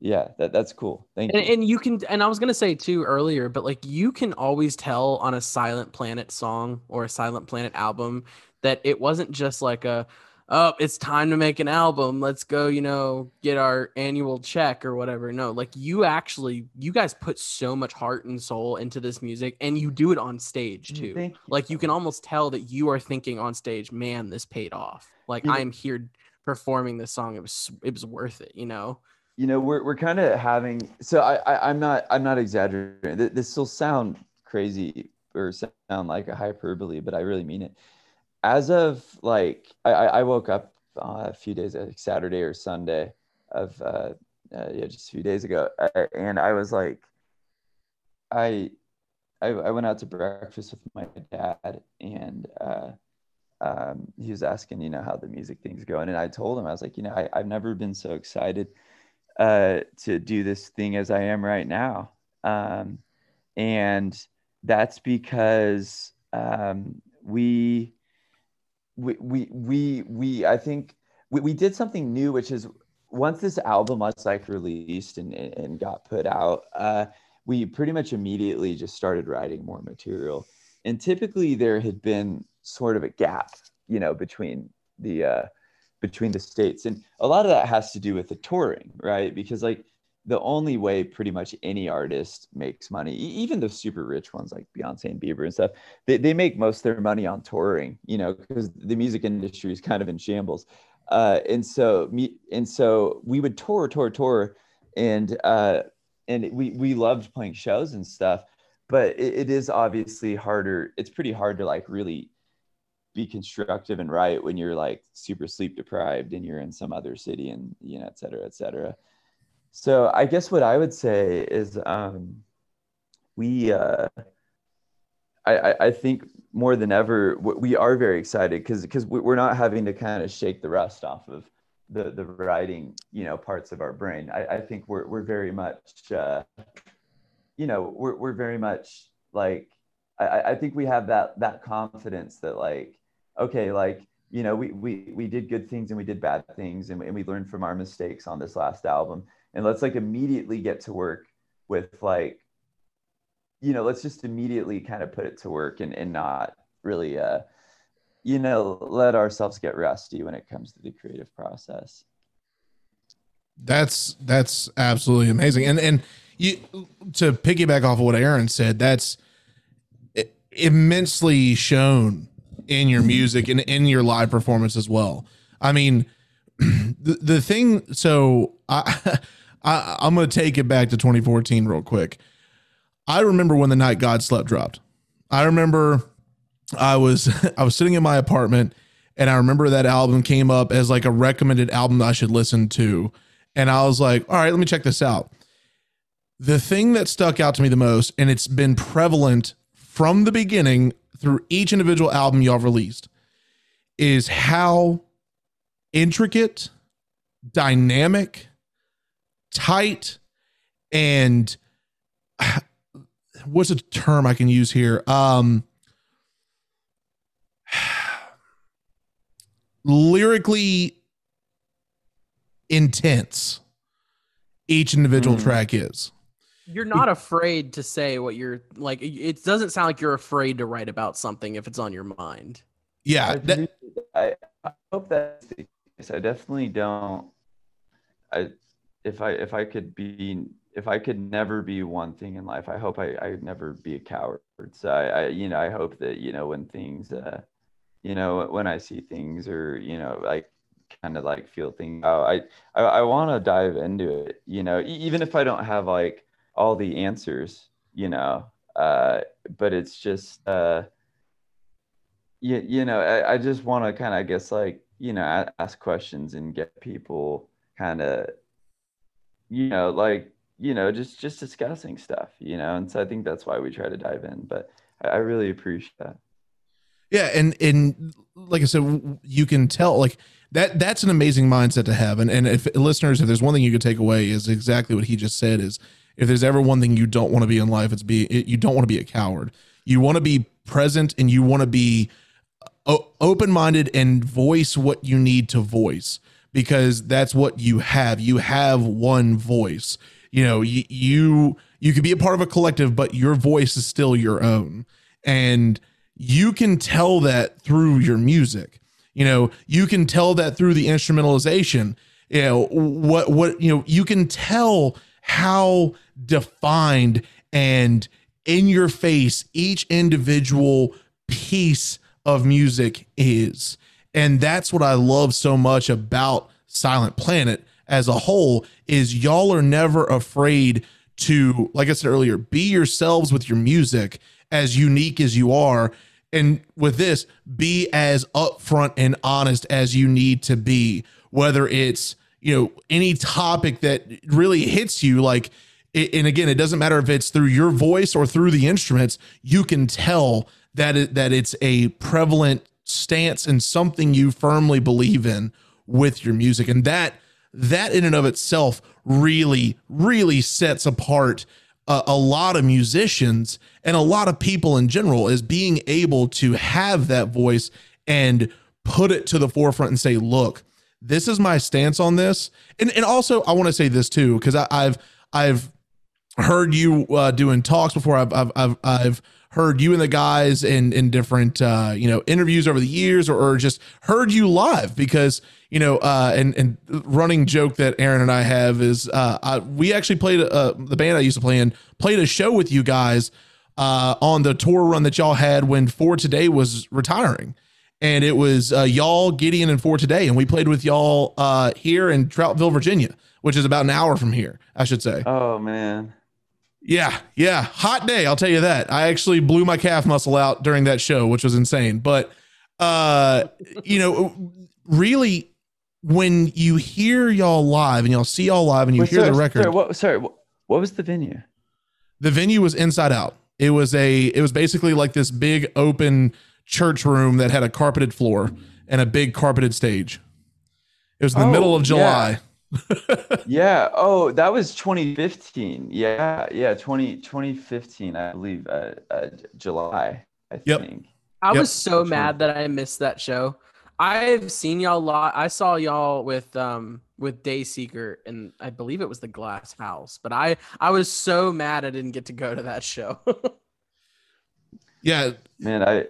Speaker 3: yeah that, that's cool. Thank
Speaker 2: and,
Speaker 3: you.
Speaker 2: and you can and i was gonna say too earlier but like you can always tell on a silent planet song or a silent planet album that it wasn't just like a oh, it's time to make an album. Let's go, you know, get our annual check or whatever. No, like you actually, you guys put so much heart and soul into this music and you do it on stage mm, too. You. Like you can almost tell that you are thinking on stage, man, this paid off. Like I am here performing this song. It was, it was worth it, you know?
Speaker 3: You know, we're, we're kind of having, so I, I, I'm not, I'm not exaggerating. This will sound crazy or sound like a hyperbole, but I really mean it as of like I, I woke up uh, a few days like Saturday or Sunday of uh, uh, yeah just a few days ago uh, and I was like I, I I went out to breakfast with my dad and uh, um, he was asking you know how the music thing's going and I told him I was like you know I, I've never been so excited uh, to do this thing as I am right now um, and that's because um, we we we we, we I think we, we did something new, which is once this album was like released and, and got put out, uh, we pretty much immediately just started writing more material. And typically there had been sort of a gap, you know, between the uh, between the states, and a lot of that has to do with the touring, right? Because like the only way pretty much any artist makes money, even the super rich ones like Beyonce and Bieber and stuff, they, they make most of their money on touring, you know, because the music industry is kind of in shambles. Uh, and so me and so we would tour, tour, tour, and uh, and we we loved playing shows and stuff. But it, it is obviously harder. It's pretty hard to like really be constructive and write when you're like super sleep deprived and you're in some other city and you know, et cetera, et cetera. So I guess what I would say is um, we, uh, I, I think more than ever, we are very excited because because we're not having to kind of shake the rust off of the the writing, you know, parts of our brain. I, I think we're we're very much, uh, you know, we're we're very much like I, I think we have that that confidence that like okay, like you know, we we we did good things and we did bad things and, and we learned from our mistakes on this last album and let's like immediately get to work with like you know let's just immediately kind of put it to work and, and not really uh you know let ourselves get rusty when it comes to the creative process.
Speaker 1: That's that's absolutely amazing. And and you to piggyback off of what aaron said that's immensely shown in your music and in your live performance as well. I mean the, the thing so i I, I'm going to take it back to 2014 real quick. I remember when the night God slept dropped. I remember I was I was sitting in my apartment and I remember that album came up as like a recommended album that I should listen to. And I was like, all right, let me check this out. The thing that stuck out to me the most, and it's been prevalent from the beginning through each individual album y'all released, is how intricate, dynamic, tight and what's a term I can use here? Um, lyrically intense each individual mm. track is.
Speaker 2: You're not afraid to say what you're like. It doesn't sound like you're afraid to write about something if it's on your mind.
Speaker 1: Yeah. That,
Speaker 3: I, I hope that's the case. I definitely don't. I if I if I could be if I could never be one thing in life, I hope I I never be a coward. So I, I you know I hope that you know when things uh you know, when I see things or, you know, like kind of like feel things out. I, I, I want to dive into it, you know, even if I don't have like all the answers, you know, uh, but it's just, uh, you, you know, I, I just want to kind of, I guess, like, you know, ask questions and get people kind of, you know, like, you know, just just discussing stuff, you know, and so I think that's why we try to dive in. But I, I really appreciate that.
Speaker 1: Yeah, and and like I said, you can tell like that that's an amazing mindset to have. And and if listeners, if there's one thing you could take away is exactly what he just said is if there's ever one thing you don't want to be in life, it's be you don't want to be a coward. You want to be present and you want to be o- open-minded and voice what you need to voice because that's what you have. You have one voice. You know, you you, you could be a part of a collective, but your voice is still your own. And you can tell that through your music. You know, you can tell that through the instrumentalization. You know, what what you know, you can tell how defined and in your face each individual piece of music is. And that's what I love so much about Silent Planet as a whole is y'all are never afraid to like I said earlier, be yourselves with your music as unique as you are. And with this be as upfront and honest as you need to be whether it's you know any topic that really hits you like and again it doesn't matter if it's through your voice or through the instruments you can tell that it, that it's a prevalent stance and something you firmly believe in with your music. And that that in and of itself really really sets apart a, a lot of musicians and a lot of people in general is being able to have that voice and put it to the forefront and say look this is my stance on this. And and also i want to say this too because i've i've heard you uh, doing talks before. I've, I've i've i've heard you and the guys in in different uh you know interviews over the years or, or just heard you live because you know uh and and running joke that aaron and i have is uh I, we actually played uh the band i used to play in played a show with you guys uh on the tour run that y'all had when for today was retiring. And it was uh, y'all gideon and for today. And we played with y'all uh here in troutville virginia which is about an hour from here i should say.
Speaker 3: Oh man.
Speaker 1: Yeah, yeah. Hot day, I'll tell you that. I actually blew my calf muscle out during that show, which was insane. But uh, you know, really when you hear y'all live and y'all see y'all live and you
Speaker 3: Wait,
Speaker 1: hear
Speaker 3: sorry,
Speaker 1: the record,
Speaker 3: Sorry, what, sorry, what, what was the venue?
Speaker 1: the venue was inside out. It was a it was basically like this big open church room that had a carpeted floor and a big carpeted stage. It was in the
Speaker 3: Oh,
Speaker 1: middle of. July.
Speaker 3: yeah. Oh, that was 2015. Yeah. Yeah. 20, 2015, I believe, uh, uh, July, I
Speaker 1: Yep.
Speaker 3: think.
Speaker 2: I
Speaker 1: Yep.
Speaker 2: was so
Speaker 3: Sure.
Speaker 2: mad that I missed that show. I've seen y'all a lot. I saw y'all with um with Dayseeker and I believe it was the Glass House. But I I was so mad I didn't get to go to that show.
Speaker 1: Yeah,
Speaker 3: Man, I,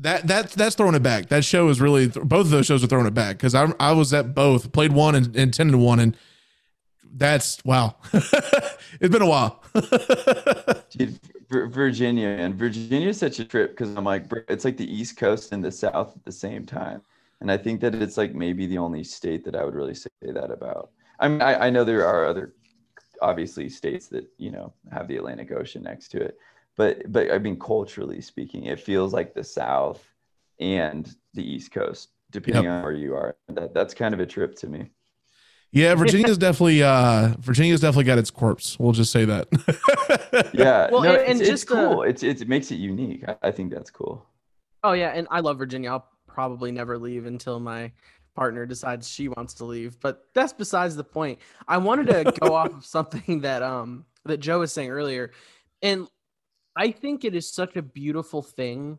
Speaker 1: that that's that's throwing it back. That show is really both of those shows are throwing it back because I I was at both, played one and, and attended one, and that's wow. it's been a while.
Speaker 3: dude, Virginia and Virginia is such a trip because I'm like, it's like the East Coast and the South at the same time. And I think that it's like maybe the only state that I would really say that about. I mean, I, I know there are other obviously states that, you know, have the Atlantic Ocean next to it. But but I mean culturally speaking, it feels like the South and the East Coast, depending on where you are. That that's kind of a trip to me.
Speaker 1: yeah, Virginia's definitely uh Virginia's definitely got its quirks. We'll just say that.
Speaker 3: Yeah.
Speaker 2: Well,
Speaker 3: no,
Speaker 2: and-
Speaker 3: it's,
Speaker 2: and
Speaker 3: it's
Speaker 2: just, uh,
Speaker 3: cool. it's, it's it makes it unique. I, I think that's cool.
Speaker 2: oh yeah, and I love Virginia. I'll probably never leave until my partner decides she wants to leave. But that's besides the point. I wanted to go off of something that um that Joe was saying earlier. And I think it is such a beautiful thing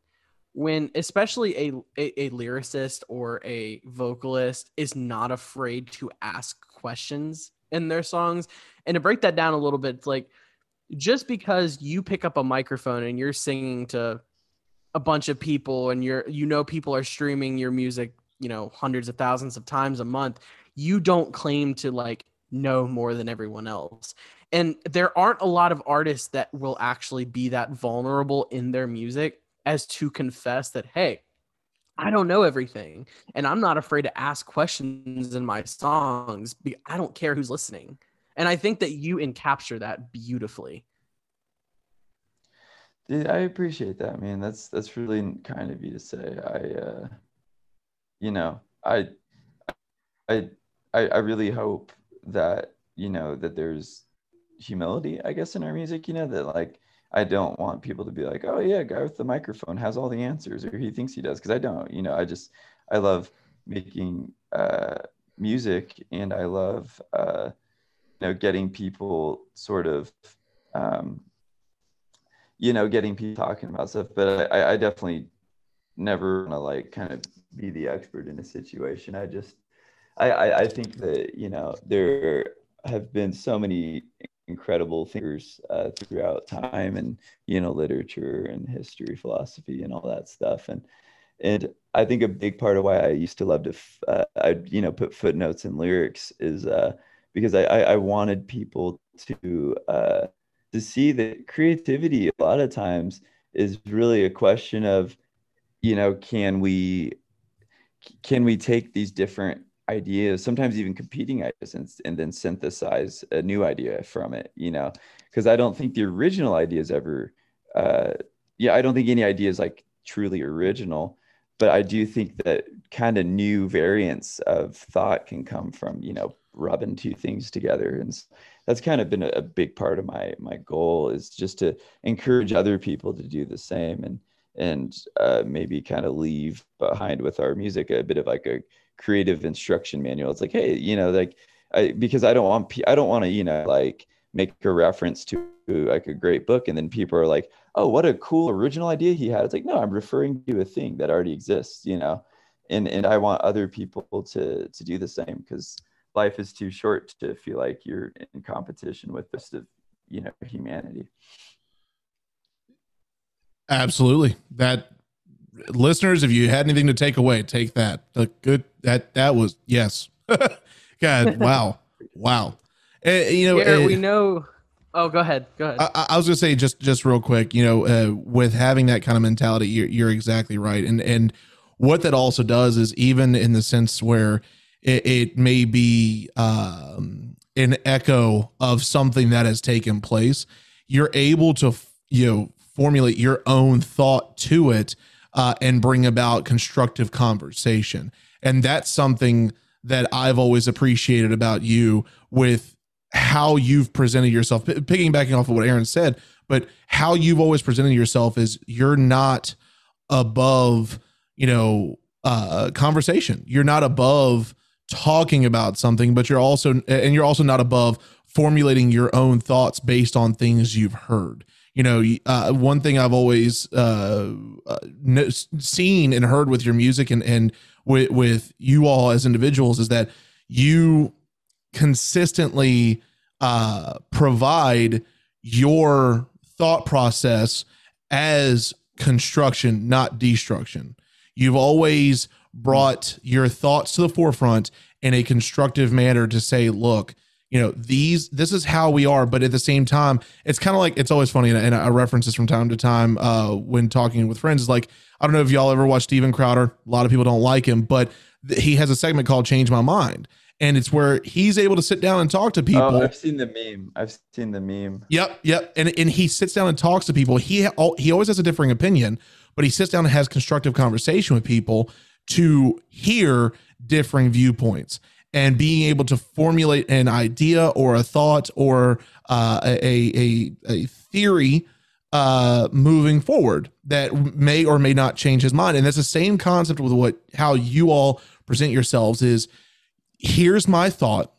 Speaker 2: when especially a, a, a lyricist or a vocalist is not afraid to ask questions in their songs. And to break that down a little bit, it's like just because you pick up a microphone and you're singing to a bunch of people and you're you know people are streaming your music, you know, hundreds of thousands of times a month, you don't claim to like know more than everyone else. And there aren't a lot of artists that will actually be that vulnerable in their music as to confess that, hey, I don't know everything, and I'm not afraid to ask questions in my songs. I don't care who's listening, and I think that you encapture that beautifully.
Speaker 3: Dude, I appreciate that, man. That's that's really kind of you to say. I, uh, you know, I, I, I, I really hope that you know that there's humility, I guess, in our music. You know that like I don't want people to be like, oh yeah, guy with the microphone has all the answers, or he thinks he does, because I don't. You know, I just I love making uh, music, and I love uh, you know getting people sort of. Um, you know, getting people talking about stuff. But I, I definitely never want to like kind of be the expert in a situation. I just, I, I, I think that you know there have been so many incredible thinkers uh, throughout time, and you know, literature and history, philosophy, and all that stuff, and and I think a big part of why I used to love to, f- uh, I you know, put footnotes in lyrics is uh, because I, I I wanted people to uh, to see that creativity a lot of times is really a question of you know can we can we take these different ideas sometimes even competing ideas and, and then synthesize a new idea from it you know? Because i don't think the original idea is ever uh yeah i don't think any idea is like truly original but i do think that kind of new variants of thought can come from you know rubbing two things together and that's kind of been a, a big part of my my goal is just to encourage other people to do the same and and uh, maybe kind of leave behind with our music a bit of like a creative instruction manual. It's like hey you know like I, because i don't want i don't want to you know like make a reference to like a great book and then people are like oh what a cool original idea he had. It's like no i'm referring to a thing that already exists you know? And and i want other people to to do the same because life is too short to feel like you're in competition with the rest of you know humanity.
Speaker 1: Absolutely. That listeners, if you had anything to take away, take that. The good that that was yes. God, wow, wow. Uh, you know,
Speaker 2: Garrett,
Speaker 1: uh,
Speaker 2: we know. Oh, go ahead. Go ahead.
Speaker 1: I, I- I was gonna say just just real quick, you know, uh, with having that kind of mentality, you're, you're exactly right, and and what that also does is even in the sense where it, it may be um, an echo of something that has taken place, you're able to you know formulate your own thought to it uh, and bring about constructive conversation, and that's something that I've always appreciated about you with how you've presented yourself, P- piggybacking off of what Aaron said, but how you've always presented yourself is you're not above, you know, uh, conversation. You're not above talking about something, but you're also, and you're also not above formulating your own thoughts based on things you've heard. You know, uh, one thing I've always uh, uh, seen and heard with your music and and with with you all as individuals is that you consistently uh, provide your thought process as construction, not destruction. You've always brought your thoughts to the forefront in a constructive manner to say, look, you know, these, this is how we are. But at the same time, it's kind of like, it's always funny. And, and I reference this from time to time uh, when talking with friends. Is like, I don't know if y'all ever watch Steven Crowder. A lot of people don't like him, but th- he has a segment called Change My Mind. And it's where he's able to sit down and talk to people.
Speaker 3: oh i've seen the meme i've seen the meme
Speaker 1: Yep, yep. And and he sits down and talks to people. He he always has a differing opinion, but he sits down and has constructive conversation with people to hear differing viewpoints and being able to formulate an idea or a thought or uh, a, a a theory uh, moving forward that may or may not change his mind. And that's the same concept with what how you all present yourselves is. Here's my thought.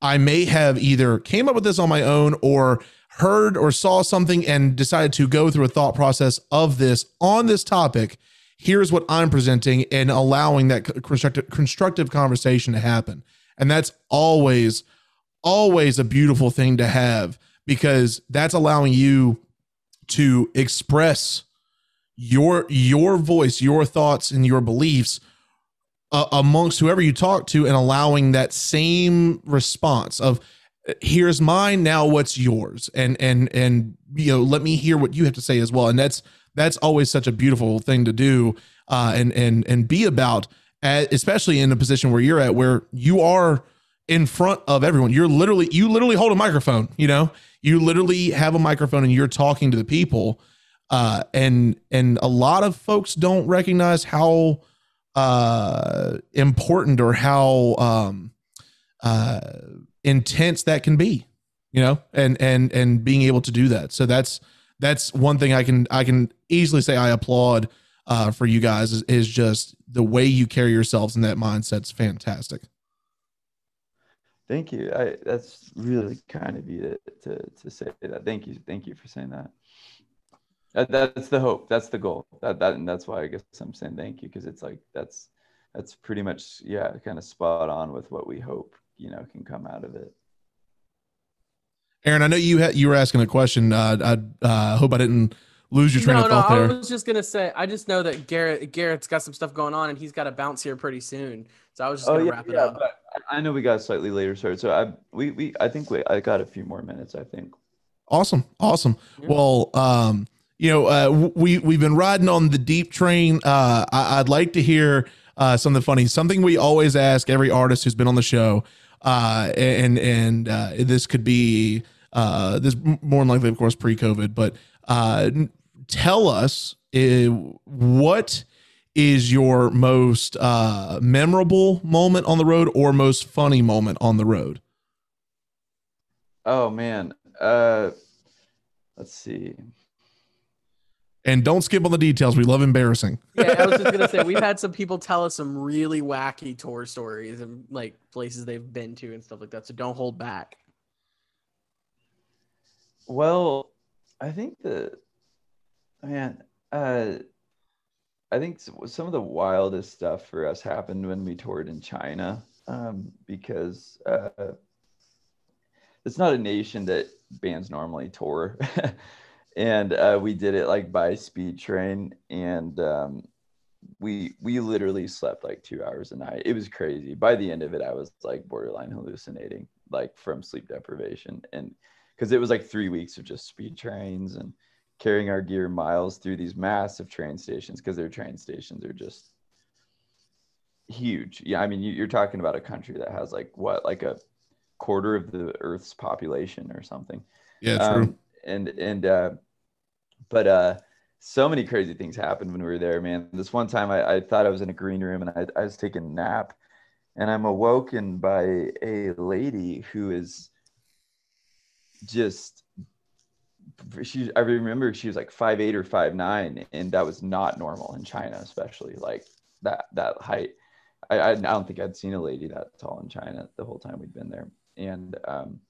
Speaker 1: I may have either came up with this on my own or heard or saw something and decided to go through a thought process of this on this topic. Here's what I'm presenting and allowing that constructive, constructive conversation to happen. And that's always, always a beautiful thing to have because that's allowing you to express your your voice, your thoughts, and your beliefs uh, amongst whoever you talk to and allowing that same response of here's mine now what's yours and and and you know let me hear what you have to say as well and that's that's always such a beautiful thing to do uh, and and and be about, especially in a position where you're at, where you are in front of everyone. You're literally you literally hold a microphone. You know, you literally have a microphone and you're talking to the people. Uh, and and a lot of folks don't recognize how uh, important or how um, uh, intense that can be. You know, and and and being able to do that. So that's that's one thing I can I can easily say I applaud uh, for you guys is, is just the way you carry yourselves and that mindset's fantastic.
Speaker 3: Thank you. I, that's really kind of you to, to, to say that. Thank you. Thank you for saying that. that. That's the hope. That's the goal. That, that, and that's why I guess I'm saying thank you. Cause it's like, that's, that's pretty much, yeah, kind of spot on with what we hope, you know, can come out of it.
Speaker 1: Aaron, I know you had, you were asking a question. Uh, I uh, hope I didn't lose your train
Speaker 2: no,
Speaker 1: of
Speaker 2: no,
Speaker 1: thought
Speaker 2: I was just gonna say. I just know that Garrett Garrett's got some stuff going on, and he's got to bounce here pretty soon. So I was just
Speaker 3: Oh
Speaker 2: gonna
Speaker 3: yeah,
Speaker 2: wrap it
Speaker 3: yeah,
Speaker 2: up.
Speaker 3: but I I know we got slightly later start. So I, we, we, I think we, I got a few more minutes, I think.
Speaker 1: Awesome, awesome.
Speaker 2: Yeah.
Speaker 1: Well, um, you know, uh, we we've been riding on the deep train. Uh, I, I'd like to hear uh, something funny, something we always ask every artist who's been on the show, uh, and and uh, this could be uh, this more than likely, of course, pre-COVID, but uh, tell us uh, what is your most uh, memorable moment on the road or most funny moment on the road.
Speaker 3: Oh man. Uh, let's see.
Speaker 1: And don't skip on the details. We love embarrassing.
Speaker 2: yeah, I was just gonna say we've had some people tell us some really wacky tour stories and like places they've been to and stuff like that. So don't hold back.
Speaker 3: Well, I think the man, uh, I think some of the wildest stuff for us happened when we toured in China, um, because uh, it's not a nation that bands normally tour, and uh, we did it like by speed train, and um, we we literally slept like two hours a night. It was crazy. By the end of it, I was like borderline hallucinating, like from sleep deprivation, and because it was like three weeks of just speed trains and carrying our gear miles through these massive train stations because their train stations are just huge. Yeah, I mean, you, you're talking about a country that has like what, like a quarter of the Earth's population or something.
Speaker 1: Yeah, true.
Speaker 3: Um, and and uh, but uh, so many crazy things happened when we were there, man. This one time, I, I thought I was in a green room and I, I was taking a nap, and I'm awoken by a lady who is just she I remember she was like five eight or five nine, and that was not normal in China, especially like that that height. I, I don't think I'd seen a lady that tall in China the whole time we'd been there, and um,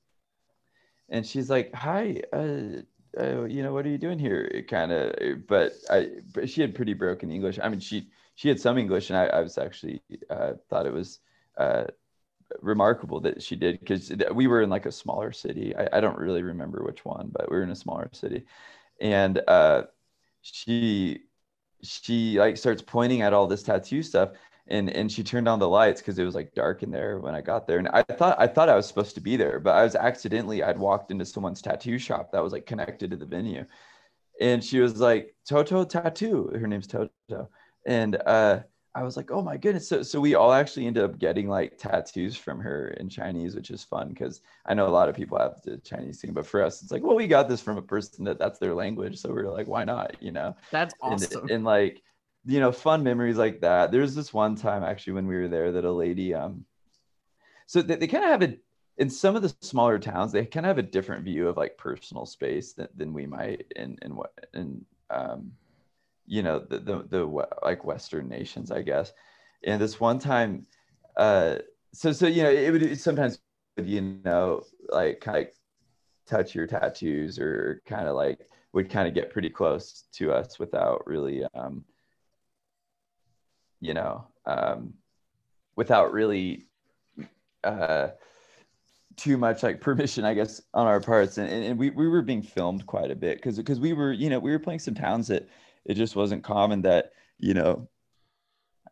Speaker 3: and she's like, "Hi, uh, uh you know, what are you doing here?" Kind of, but I but she had pretty broken English. I mean, she she had some English, and I, I was actually uh, thought it was uh, remarkable that she did because we were in like a smaller city. I, I don't really remember which one, but we were in a smaller city, and uh, she she like starts pointing at all this tattoo stuff. And, and she turned on the lights because it was like dark in there when I got there. And I thought I thought I was supposed to be there, but I was accidentally I'd walked into someone's tattoo shop that was like connected to the venue. And she was like, Toto Tattoo. Her name's Toto. And uh I was like, oh my goodness. So, so we all actually ended up getting like tattoos from her in Chinese, which is fun because I know a lot of people have the Chinese thing, but for us, it's like, well, we got this from a person that that's their language. So we are like, why not? You know?
Speaker 2: That's
Speaker 3: And-
Speaker 2: awesome.
Speaker 3: And, like, you know, fun memories like that. There's this one time actually when we were there that a lady, um, so they, they kind of have a, in some of the smaller towns, they kind of have a different view of like personal space than, than we might in, in what, in, um, you know the, the the like western nations i guess. And this one time uh so so you know it would sometimes you know like kind of touch your tattoos or kind of like would kind of get pretty close to us without really um you know um without really uh too much like permission i guess on our parts. And, and, we, we were being filmed quite a bit because because we were you know we were playing some towns that it just wasn't common that you know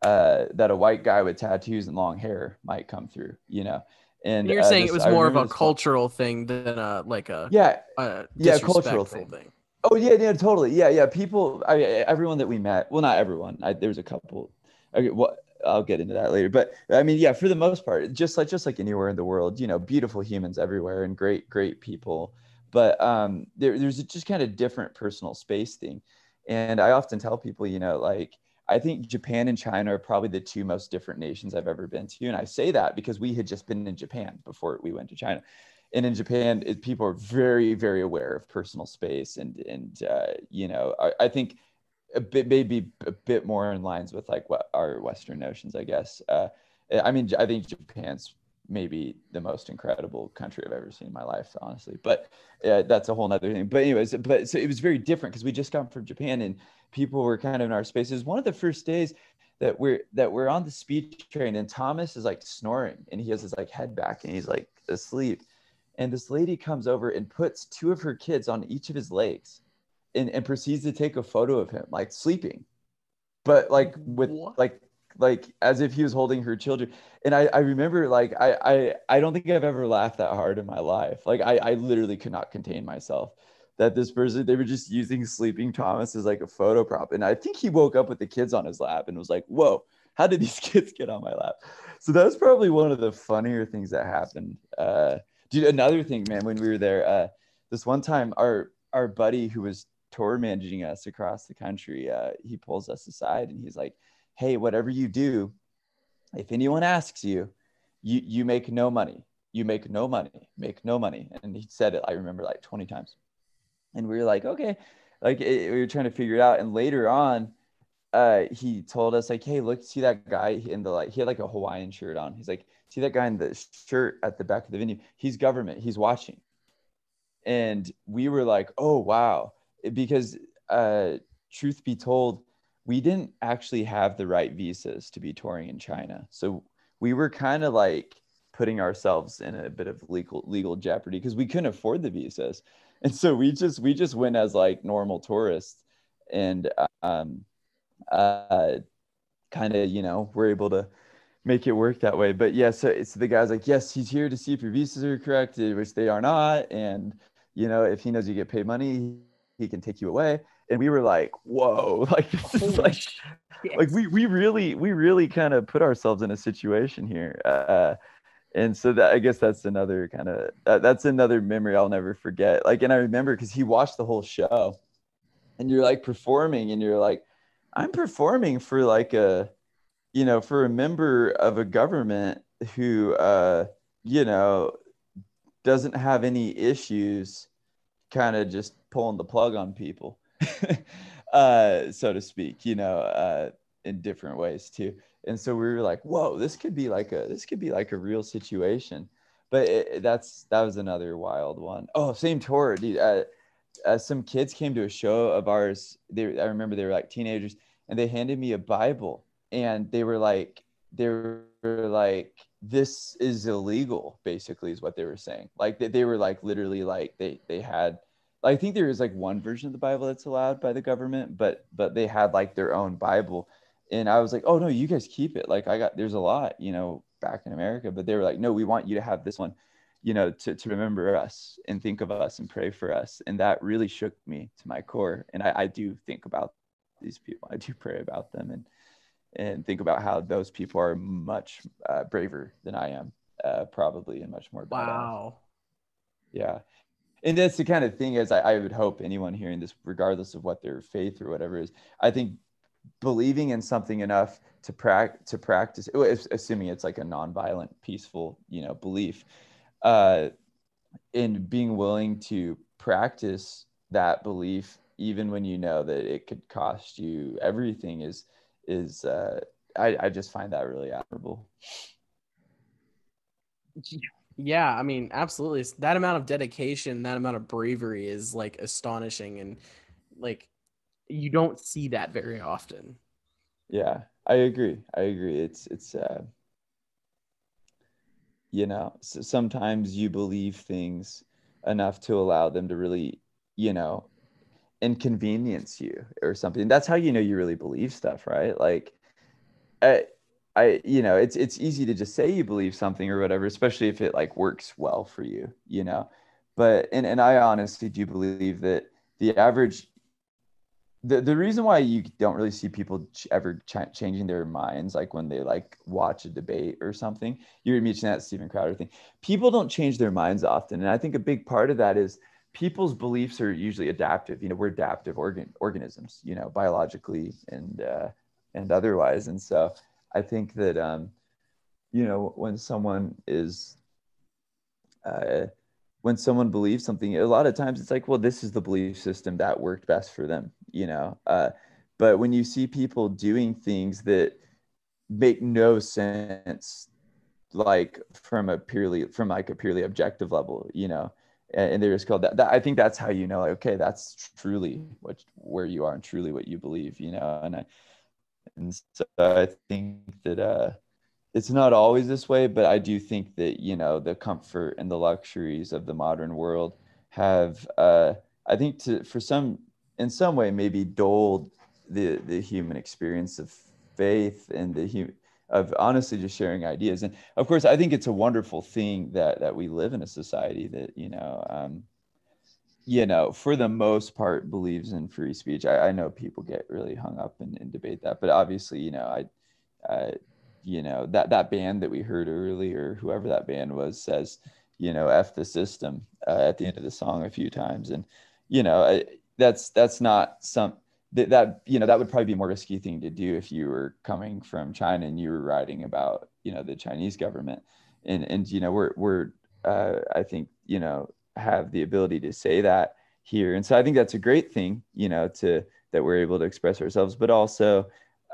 Speaker 3: uh that a white guy with tattoos and long hair might come through you know and
Speaker 2: And you're
Speaker 3: uh,
Speaker 2: saying
Speaker 3: this-
Speaker 2: it was
Speaker 3: I
Speaker 2: more of a cultural thing than a like a,
Speaker 3: yeah
Speaker 2: a
Speaker 3: Yeah, cultural thing.
Speaker 2: thing.
Speaker 3: Oh yeah, yeah, totally. Yeah, yeah. People, I, everyone that we met. Well, not everyone. I, there's a couple. Okay, what I'll get into that later. But I mean, yeah, for the most part, just like just like anywhere in the world, you know, beautiful humans everywhere and great, great people. But um, there, there's just kind of different personal space thing. And I often tell people, you know, like I think Japan and China are probably the two most different nations I've ever been to. And I say that because we had just been in Japan before we went to China. And in Japan, it, people are very, very aware of personal space. And, and uh, you know, I, I, think a bit, maybe a bit more in lines with like what our Western notions, I guess. Uh, I mean, I think Japan's maybe the most incredible country I've ever seen in my life, honestly. But uh, that's a whole nother thing. But anyways, but so it was very different because we just got from Japan and people were kind of in our spaces. One of the first days that we're that we're on the speed train and Thomas is like snoring and he has his like head back and he's like asleep. And this lady comes over and puts two of her kids on each of his legs and, and proceeds to take a photo of him like sleeping. But like with what? like like as if he was holding her children. And i i remember like i i i don't think i've ever laughed that hard in my life. Like i i literally could not contain myself that this person they were just using sleeping thomas as like a photo prop. And i think he woke up with the kids on his lap and was like whoa how did these kids get on my lap? So that was probably one of the funnier things that happened. Uh dude another thing man when we were there uh this one time our our buddy who was tour managing us across the country uh he pulls us aside and he's like hey, whatever you do, if anyone asks you, you you make no money. You make no money. Make no money. And he said it. I remember like 20 times. And we were like, okay, like it, we were trying to figure it out. And later on, uh, he told us like, hey, look, see that guy in the like, he had like a Hawaiian shirt on. He's like, see that guy in the shirt at the back of the venue. He's government. He's watching. And we were like, oh wow, because uh, truth be told, we didn't actually have the right visas to be touring in China. So we were kind of like putting ourselves in a bit of legal legal jeopardy because we couldn't afford the visas. And so we just we just went as like normal tourists and um uh kind of, you know, we're able to make it work that way. But yeah, so it's the guy's like, yes, he's here to see if your visas are correct, which they are not. And you know, if he knows you get paid money, he can take you away and we were like whoa like this is like like we we really we really kind of put ourselves in a situation here uh, and so that i guess that's another kind of uh, that's another memory i'll never forget. Like and i remember because he watched the whole show and you're like performing and you're like i'm performing for like a you know for a member of a government who uh you know doesn't have any issues kind of just pulling the plug on people uh, so to speak, you know, uh, in different ways too. And so we were like, whoa, this could be like a this could be like a real situation. But it, that's that was another wild one. Oh, same tour, dude. Uh, uh, some kids came to a show of ours. They, I remember they were like teenagers, and they handed me a Bible, and they were like, they were like, this is illegal. Basically, is what they were saying. Like they, they were like literally like they they had I think there is like one version of the Bible that's allowed by the government, but but they had like their own Bible, and I was like, oh no, you guys keep it. Like I got there's a lot, you know, back in America, but they were like, no, we want you to have this one, you know, to to remember us and think of us and pray for us, and that really shook me to my core. And I, I do think about these people. I do pray about them and and think about how those people are much uh, braver than I am, uh, probably, and much more.
Speaker 2: Wow.
Speaker 3: Yeah and that's the kind of thing as I, I would hope anyone hearing this, regardless of what their faith or whatever is, I think believing in something enough to practice to practice, assuming it's like a nonviolent, peaceful, you know, belief, uh, and being willing to practice that belief, even when you know that it could cost you everything, is is uh, I, I just find that really admirable.
Speaker 2: Yeah, I mean, absolutely. That amount of dedication, that amount of bravery is like astonishing and like you don't see that very often.
Speaker 3: Yeah, I agree. I agree. It's it's uh you know, so sometimes you believe things enough to allow them to really, you know, inconvenience you or something. That's how you know you really believe stuff, right? Like I, I, you know, it's it's easy to just say you believe something or whatever, especially if it like works well for you, you know. But and and I honestly do believe that the average the, the reason why you don't really see people ch- ever ch- changing their minds like when they like watch a debate or something you're mentioning that Steven Crowder thing people don't change their minds often and i think a big part of that is people's beliefs are usually adaptive you know we're adaptive organ organisms you know biologically and uh, and otherwise and so i think that um you know when someone is uh when someone believes something a lot of times it's like well this is the belief system that worked best for them you know? Uh, but when you see people doing things that make no sense like from a purely from like a purely objective level you know? And, and they're just called that, that i think that's how you know like okay that's truly what where you are and truly what you believe you know? And i and so i think that uh it's not always this way, but I do think that you know the comfort and the luxuries of the modern world have, uh, I think, to for some in some way maybe dulled the the human experience of faith and the human of honestly just sharing ideas. And of course, I think it's a wonderful thing that that we live in a society that you know. Um, you know, for the most part, believes in free speech. I, I know people get really hung up and, and debate that, but obviously, you know, I, I you know that that band that we heard earlier whoever that band was says you know f the system uh, at the end of the song a few times and you know I, that's that's not some that, that you know that would probably be a more risky thing to do if you were coming from china and you were writing about you know the chinese government and and you know we're we're uh, i think you know have the ability to say that here. And so i think that's a great thing you know to that we're able to express ourselves but also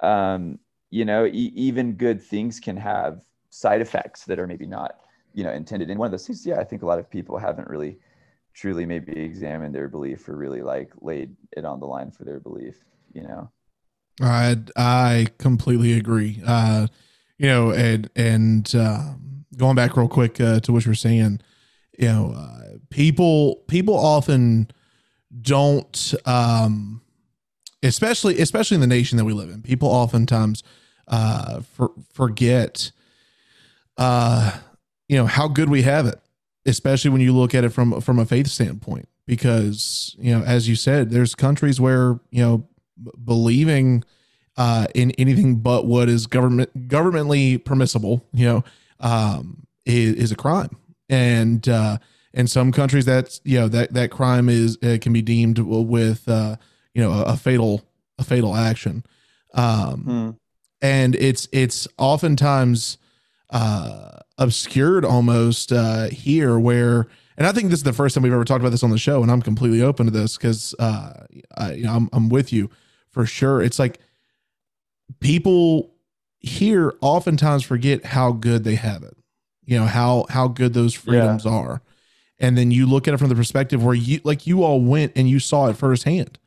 Speaker 3: um, you know e- even good things can have side effects that are maybe not you know intended. And one of those things yeah i think a lot of people haven't really truly maybe examined their belief or really like laid it on the line for their belief you know?
Speaker 1: I I completely agree. Uh, you know, and and um, going back real quick uh, to what you're saying, you know, uh, people people often don't, um, especially especially in the nation that we live in. People oftentimes uh, for, forget, uh, you know, how good we have it, especially when you look at it from from a faith standpoint. Because you know, as you said, there's countries where you know b- believing uh, in anything but what is government governmentally permissible, you know, um, is, is a crime, and uh, in some countries that's you know that that crime is uh, can be deemed with uh, you know a, a fatal a fatal action, um,
Speaker 3: Hmm.
Speaker 1: and it's it's oftentimes uh, obscured almost uh, here where. And I think this is the first time we've ever talked about this on the show, and I'm completely open to this because, uh, I, you know, I'm, I'm with you for sure. It's like people here oftentimes forget how good they have it you know how how good those freedoms are and then you look at it from the perspective where you like you all went and you saw it firsthand.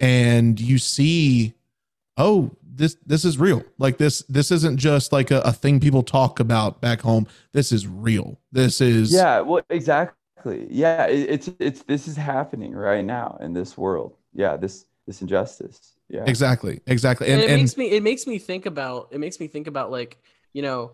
Speaker 1: And you see oh this this is real. Like this this isn't just like a, a thing people talk about back home. This is real. This is
Speaker 3: yeah well exactly. Yeah it, it's it's this is happening right now in this world. Yeah this this injustice. Yeah.
Speaker 1: Exactly. Exactly.
Speaker 2: And,
Speaker 1: and
Speaker 2: it
Speaker 1: and
Speaker 2: makes me it makes me think about it makes me think about like you know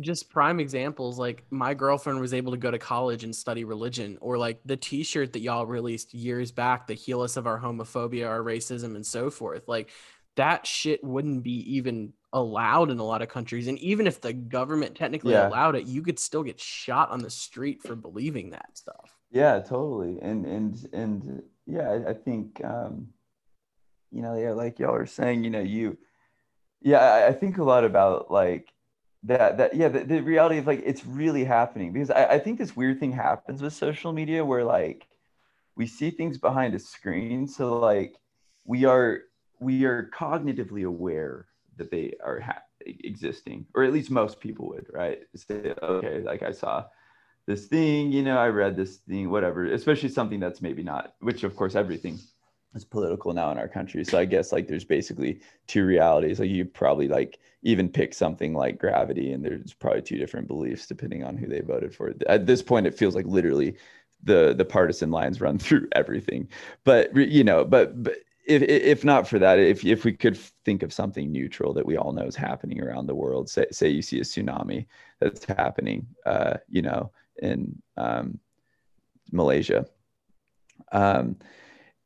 Speaker 2: just prime examples like my girlfriend was able to go to college and study religion or like the t-shirt that y'all released years back the heal us of our homophobia our racism and so forth like that shit wouldn't be even allowed in a lot of countries and even if the government technically
Speaker 3: Yeah.
Speaker 2: allowed it you could still get shot on the street for believing that stuff
Speaker 3: Yeah, totally. And and and yeah, I, I think um, you know, yeah, like y'all are saying, you know, you yeah, I, I think a lot about like that that yeah, the, the reality of like it's really happening because I, I think this weird thing happens with social media where like we see things behind a screen. So like we are we are cognitively aware that they are ha- existing, or at least most people would, right? Say, okay, like I saw this thing, you know, I read this thing, whatever, especially something that's maybe not, which of course everything is political now in our country. So I guess like there's basically two realities. Like you probably like even pick something like gravity, and there's probably two different beliefs depending on who they voted for. At this point, it feels like literally the the partisan lines run through everything. But you know, but but if if not for that, if if we could think of something neutral that we all know is happening around the world, say say you see a tsunami that's happening, uh, you know, in um, Malaysia. Um,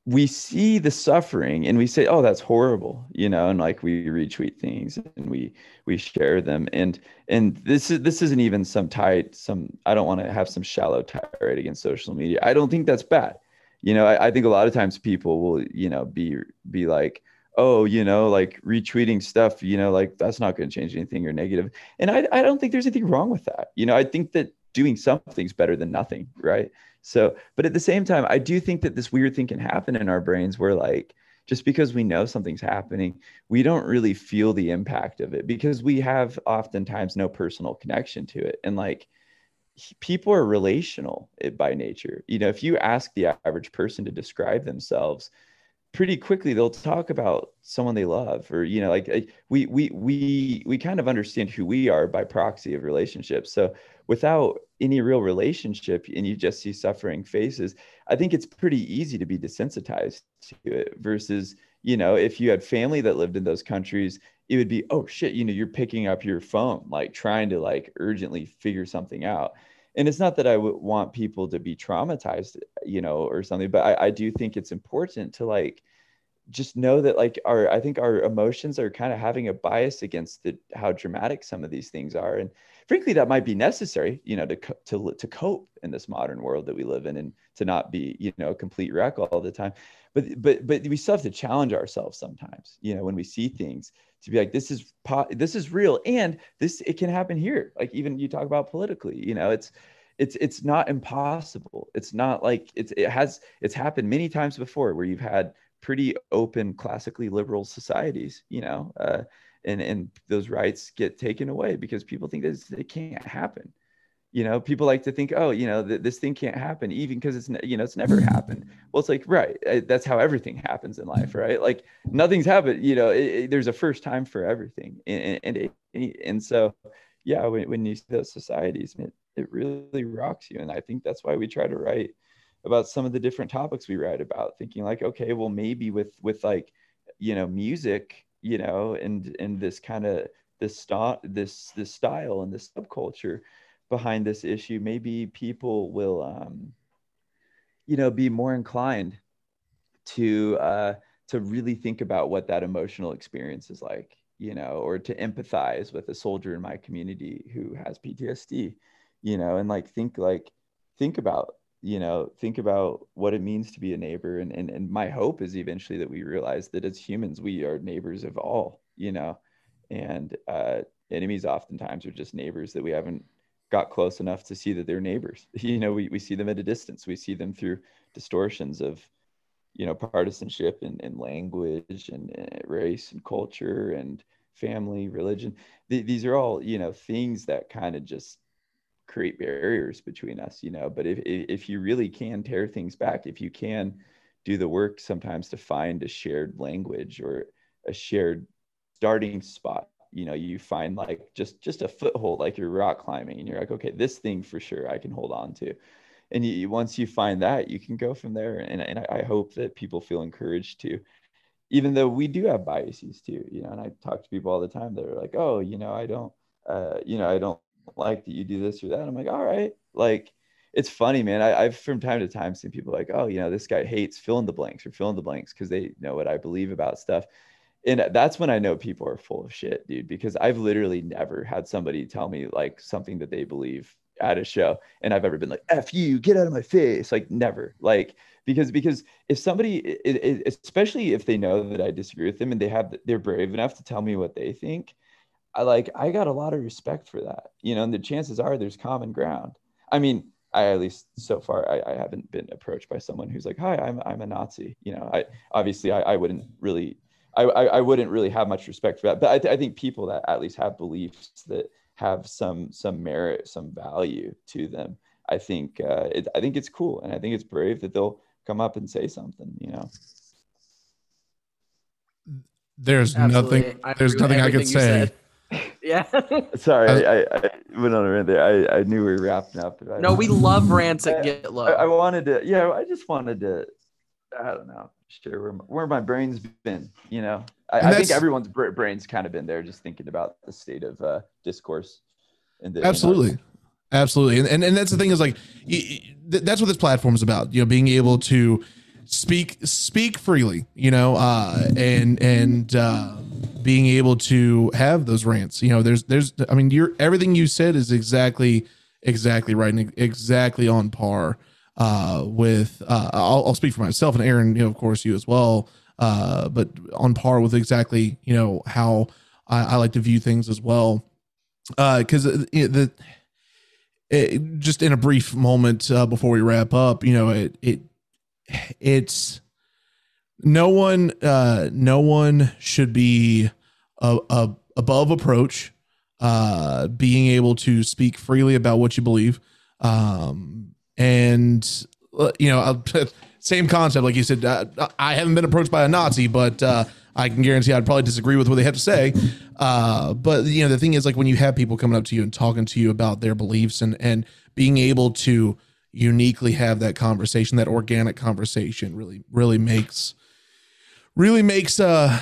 Speaker 3: we see the suffering and we say oh that's horrible you know and like we retweet things and we we share them. And and this is this isn't even some tight some i don't want to have some shallow tirade against social media. I don't think that's bad. You know I, I think a lot of times people will you know be be like oh you know like retweeting stuff you know like that's not going to change anything or negative. And I, I don't think there's anything wrong with that. You know i think that doing something's better than nothing right so, but at the same time, I do think that this weird thing can happen in our brains where, like, just because we know something's happening, we don't really feel the impact of it because we have oftentimes no personal connection to it. And, like, people are relational eh, by nature. You know, if you ask the average person to describe themselves, pretty quickly they'll talk about someone they love or you know like eh, we we we we kind of understand who we are by proxy of relationships so without any real relationship and you just see suffering faces i think it's pretty easy to be desensitized to it versus you know if you had family that lived in those countries it would be oh shit you know you're picking up your phone like trying to like urgently figure something out. And it's not that i would want people to be traumatized you know or something but I, I do think it's important to like just know that like our i think our emotions are kind of having a bias against the how dramatic some of these things are and frankly that might be necessary you know to to to cope in this modern world that we live in and to not be you know a complete wreck all the time. But but but we still have to challenge ourselves sometimes you know when we see things to be like this is po- this is real and this it can happen here. Like even you talk about politically you know it's it's it's not impossible. It's not like it's it has it's happened many times before where you've had pretty open classically liberal societies you know uh, and and those rights get taken away because people think that it can't happen. You know people like to think oh you know th- this thing can't happen even because it's you know it's never mm-hmm. happened. Well it's like right that's how everything happens in life right? Like nothing's happened you know it, it, there's a first time for everything. And and, and, and so yeah when, when you see those societies it, it really rocks you. And i think that's why we try to write about some of the different topics we write about thinking like okay well maybe with with like you know music you know, and and this kind of this style, this this style and this subculture behind this issue, maybe people will, um, you know, be more inclined to uh, to really think about what that emotional experience is like, you know, or to empathize with a soldier in my community who has PTSD, you know, and like think like think about you know think about what it means to be a neighbor and, and and my hope is eventually that we realize that as humans we are neighbors of all you know and uh, enemies oftentimes are just neighbors that we haven't got close enough to see that they're neighbors. You know we, we see them at a distance. We see them through distortions of you know partisanship and, and language and, and race and culture and family religion. Th- these are all you know things that kind of just create barriers between us you know but if if you really can tear things back if you can do the work sometimes to find a shared language or a shared starting spot you know you find like just just a foothold like you're rock climbing and you're like okay this thing for sure i can hold on to. And you, once you find that you can go from there. And, and i hope that people feel encouraged to even though we do have biases too you know and i talk to people all the time that are like oh you know i don't uh, you know i don't like that you do this or that. I'm like, all right. Like, it's funny, man. I, have from time to time seen people like, oh, you know, this guy hates fill in the blanks or fill in the blanks because they know what I believe about stuff. And that's when I know people are full of shit, dude, because I've literally never had somebody tell me like something that they believe at a show and I've ever been like, F you, get out of my face. Like, never. Like, because because if somebody it, it, especially if they know that i disagree with them and they have they're brave enough to tell me what they think I like I got a lot of respect for that, you know, and the chances are there's common ground. I mean, I at least so far I, I haven't been approached by someone who's like, "Hi, I'm I'm a Nazi." You know, I obviously I, I wouldn't really I, I, I wouldn't really have much respect for that, but I, th- I think people that at least have beliefs that have some some merit, some value to them, I think uh, it, I think it's cool, and I think it's brave that they'll come up and say something. You know.
Speaker 1: There's
Speaker 2: Absolutely.
Speaker 1: nothing.
Speaker 2: I
Speaker 1: There's nothing I could
Speaker 2: everything you
Speaker 1: say.
Speaker 2: Said. Yeah.
Speaker 3: Sorry, I, I, I went on a rant there. I, I knew we were wrapping up. but I-
Speaker 2: no, we love rants at
Speaker 3: I-
Speaker 2: Get Low.
Speaker 3: I, I wanted to, yeah, I just wanted to, I don't know, share where my, where my brain's been. You know, I, I think everyone's brain's kind of been there, just thinking about the state of uh, discourse. And the, in our-
Speaker 1: Absolutely. Absolutely. And, and and that's the thing is like y- y- th- that's what this platform is about. You know, being able to speak speak freely, you know, uh, and and uh, being able to have those rants. You know, there's there's I mean, you're everything you said is exactly exactly right and exactly on par uh, with. Uh, I'll, I'll speak for myself and Aaron, you know, of course, you as well. Uh, but on par with exactly you know how I, I like to view things as well. Because the it, just in a brief moment uh, before we wrap up, you know, it it it's no one uh no one should be a, a above approach uh being able to speak freely about what you believe. Um and uh, you know uh, same concept like you said uh, i haven't been approached by a nazi but uh i can guarantee i'd probably disagree with what they have to say. Uh but you know the thing is like when you have people coming up to you and talking to you about their beliefs and and being able to uniquely have that conversation that organic conversation really really makes really makes uh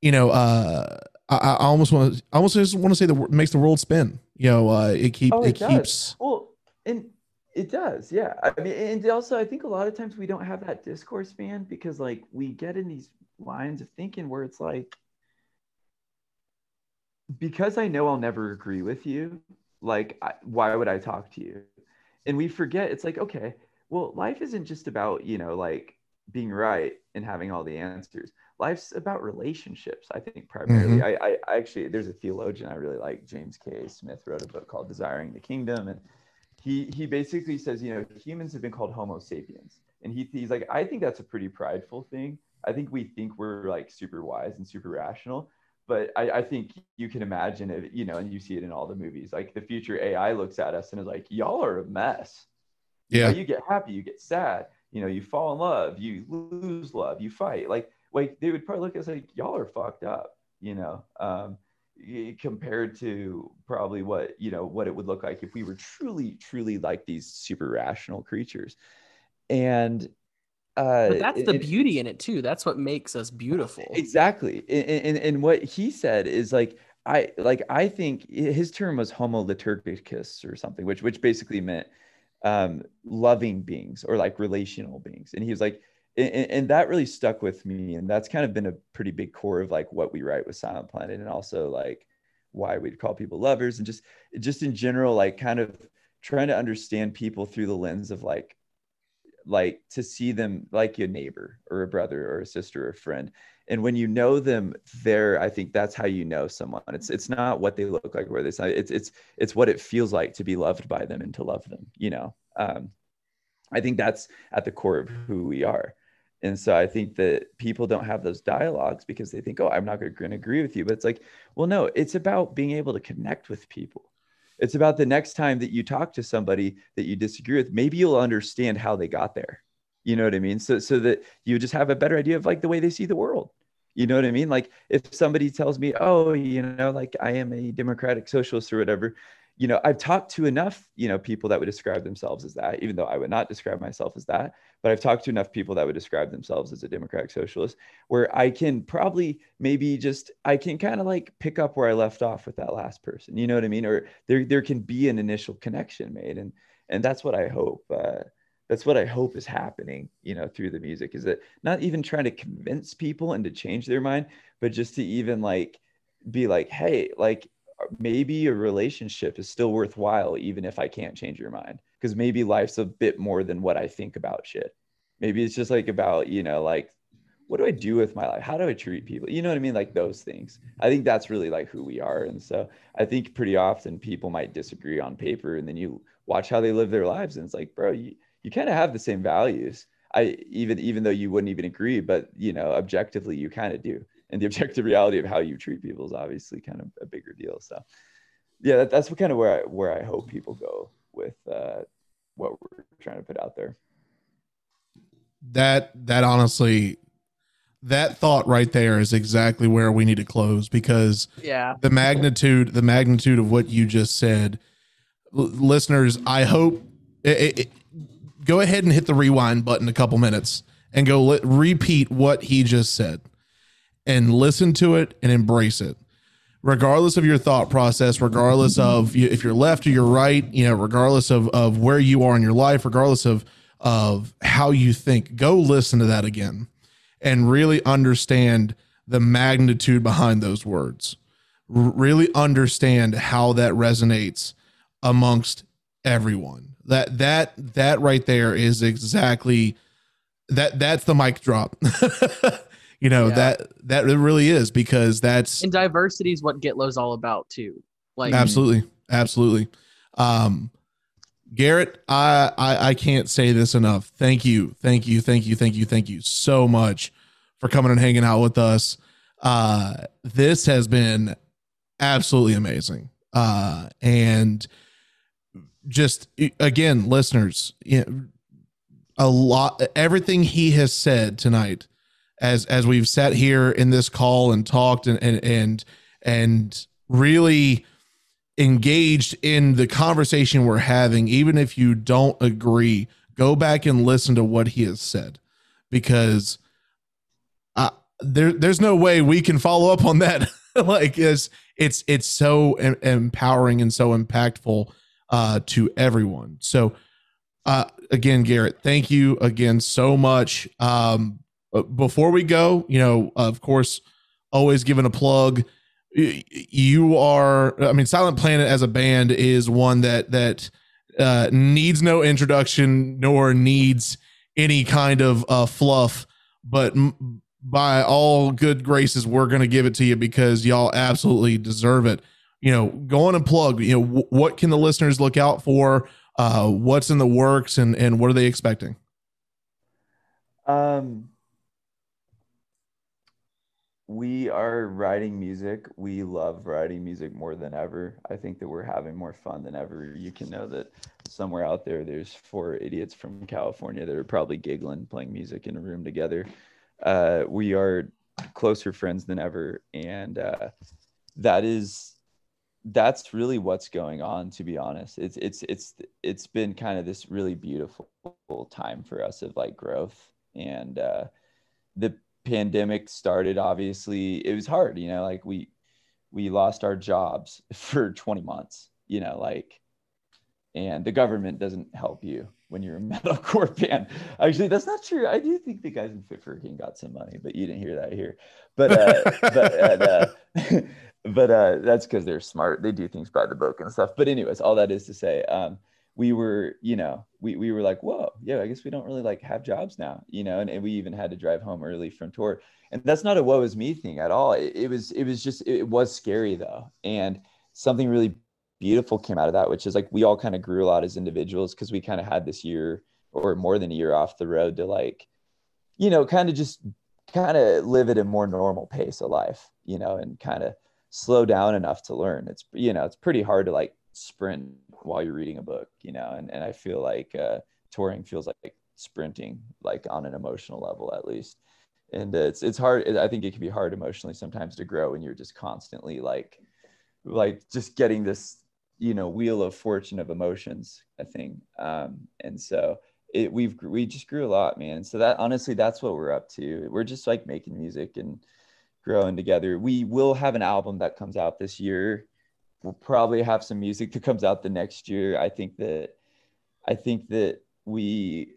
Speaker 1: you know uh i, I almost want to i almost just want to say the word makes the world spin you know uh it keeps
Speaker 3: Oh,
Speaker 1: it,
Speaker 3: it does.
Speaker 1: keeps
Speaker 3: Well, and it does, yeah. I mean, and also I think a lot of times we don't have that discourse, man, because like we get in these lines of thinking where it's like, because I know I'll never agree with you, like, I, why would I talk to you? And we forget it's like, okay, well, life isn't just about, you know, like being right and having all the answers. Life's about relationships, I think, primarily. Mm-hmm. I, I, I actually, there's a theologian I really like, James K. Smith, wrote a book called Desiring the Kingdom. And he, he basically says, you know, humans have been called Homo sapiens. And he, he's like, I think that's a pretty prideful thing. I think we think we're like super wise and super rational. But I, I think you can imagine it, you know, and you see it in all the movies. Like the future AI looks at us and is like, y'all are a mess. You know,
Speaker 1: yeah
Speaker 3: you get happy, you get sad, you know, you fall in love, you lose love, you fight. Like, like they would probably look at us like, y'all are fucked up, you know, um, compared to probably what, you know, what it would look like if we were truly, truly like these super rational creatures. And, uh,
Speaker 2: But that's the
Speaker 3: it-
Speaker 2: beauty in it too. That's what makes us beautiful.
Speaker 3: Exactly. And, and, and what he said is like, I like I think his term was homo liturgicus or something, which which basically meant um, loving beings or like relational beings. And he was like, and, and that really stuck with me. And that's kind of been a pretty big core of like what we write with Silent Planet, and also like why we'd call people lovers, and just just in general, like kind of trying to understand people through the lens of like like to see them like your neighbor or a brother or a sister or a friend and when you know them there i think that's how you know someone. It's it's not what they look like or where they sound it's it's it's what it feels like to be loved by them and to love them you know? Um i think that's at the core of who we are. And so i think that people don't have those dialogues because they think oh i'm not going to agree with you. But it's like well no it's about being able to connect with people. It's about the next time that you talk to somebody that you disagree with maybe you'll understand how they got there you know what i mean? So so that you just have a better idea of like the way they see the world. You know what i mean? Like if somebody tells me oh you know like i am a democratic socialist or whatever you know i've talked to enough you know people that would describe themselves as that even though i would not describe myself as that but i've talked to enough people that would describe themselves as a democratic socialist where i can probably maybe just i can kind of like pick up where i left off with that last person. You know what i mean? Or there there can be an initial connection made and and that's what i hope uh, that's what I hope is happening, you know, through the music is that not even trying to convince people and to change their mind, but just to even like be like, hey, like maybe a relationship is still worthwhile, even if I can't change your mind. Because maybe life's a bit more than what I think about shit. Maybe it's just like about, you know, like what do I do with my life? How do I treat people? You know what I mean? Like those things. I think that's really like who we are. And so I think pretty often people might disagree on paper and then you watch how they live their lives and it's like, bro, you, you kind of have the same values. I even even though you wouldn't even agree, but you know, objectively you kind of do. And the objective reality of how you treat people is obviously kind of a bigger deal. So yeah, that, that's what kind of where I where I hope people go with uh, what we're trying to put out there.
Speaker 1: that that honestly that thought right there is exactly where we need to close because
Speaker 2: yeah.
Speaker 1: the magnitude the magnitude of what you just said L- listeners i hope it, it, go ahead and hit the rewind button a couple minutes and go li- repeat what he just said and listen to it and embrace it regardless of your thought process regardless of if you're left or you're right you know regardless of of where you are in your life regardless of of how you think. Go listen to that again and really understand the magnitude behind those words. R- really understand how that resonates amongst everyone. That that that right there is exactly that that's the mic drop. you know,
Speaker 2: Yeah.
Speaker 1: that that it really is because that's
Speaker 2: And diversity is what Get Low's all about too. Like
Speaker 1: absolutely. Absolutely. Um garrett I, I i can't say this enough. Thank you. Thank you. Thank you. Thank you. Thank you so much for coming and hanging out with us. Uh this has been absolutely amazing. Uh and just again listeners a lot everything he has said tonight as as we've sat here in this call and talked and and and, and really engaged in the conversation we're having even if you don't agree go back and listen to what he has said. Because uh, there there's no way we can follow up on that. Like it's it's it's so em- empowering and so impactful uh to everyone. So uh again garrett thank you again so much. Um before we go you know of course always giving a plug. You are i mean silent planet as a band is one that that uh needs no introduction nor needs any kind of uh fluff. But m- by all good graces we're going to give it to you because y'all absolutely deserve it you know go on and plug you know wh- what can the listeners look out for uh what's in the works and and what are they expecting
Speaker 3: Um, we are writing music. We love writing music more than ever. I think that we're having more fun than ever. You can know that somewhere out there, there's four idiots from California that are probably giggling, playing music in a room together. Uh, we are closer friends than ever, and uh, that is that's really what's going on. To be honest, it's it's it's it's been kind of this really beautiful time for us of like growth and uh, the pandemic started obviously it was hard you know like we we lost our jobs for 20 months you know like and the government doesn't help you when you're a metalcore band actually that's not true i do think the guys in fit for a king got some money but you didn't hear that here but uh but uh, but uh that's because they're smart they do things by the book and stuff but anyways all that is to say um we were, you know, we, we were like, whoa, yeah, I guess we don't really like have jobs now, you know, and, and we even had to drive home early from tour. And that's not a woe is me thing at all. It, it was, it was just, it was scary though. And something really beautiful came out of that, which is like, we all kind of grew a lot as individuals because we kind of had this year or more than a year off the road to like, you know, kind of just kind of live at a more normal pace of life, you know, and kind of slow down enough to learn. It's, you know, it's pretty hard to like sprint while you're reading a book, you know, and, and I feel like uh, touring feels like sprinting, like on an emotional level at least. And it's it's hard. I think it can be hard emotionally sometimes to grow when you're just constantly like, like just getting this, you know, wheel of fortune of emotions. I think, um, and so it we've we just grew a lot, man. So that honestly, that's what we're up to. We're just like making music and growing together. We will have an album that comes out this year we'll probably have some music that comes out the next year. I think that I think that we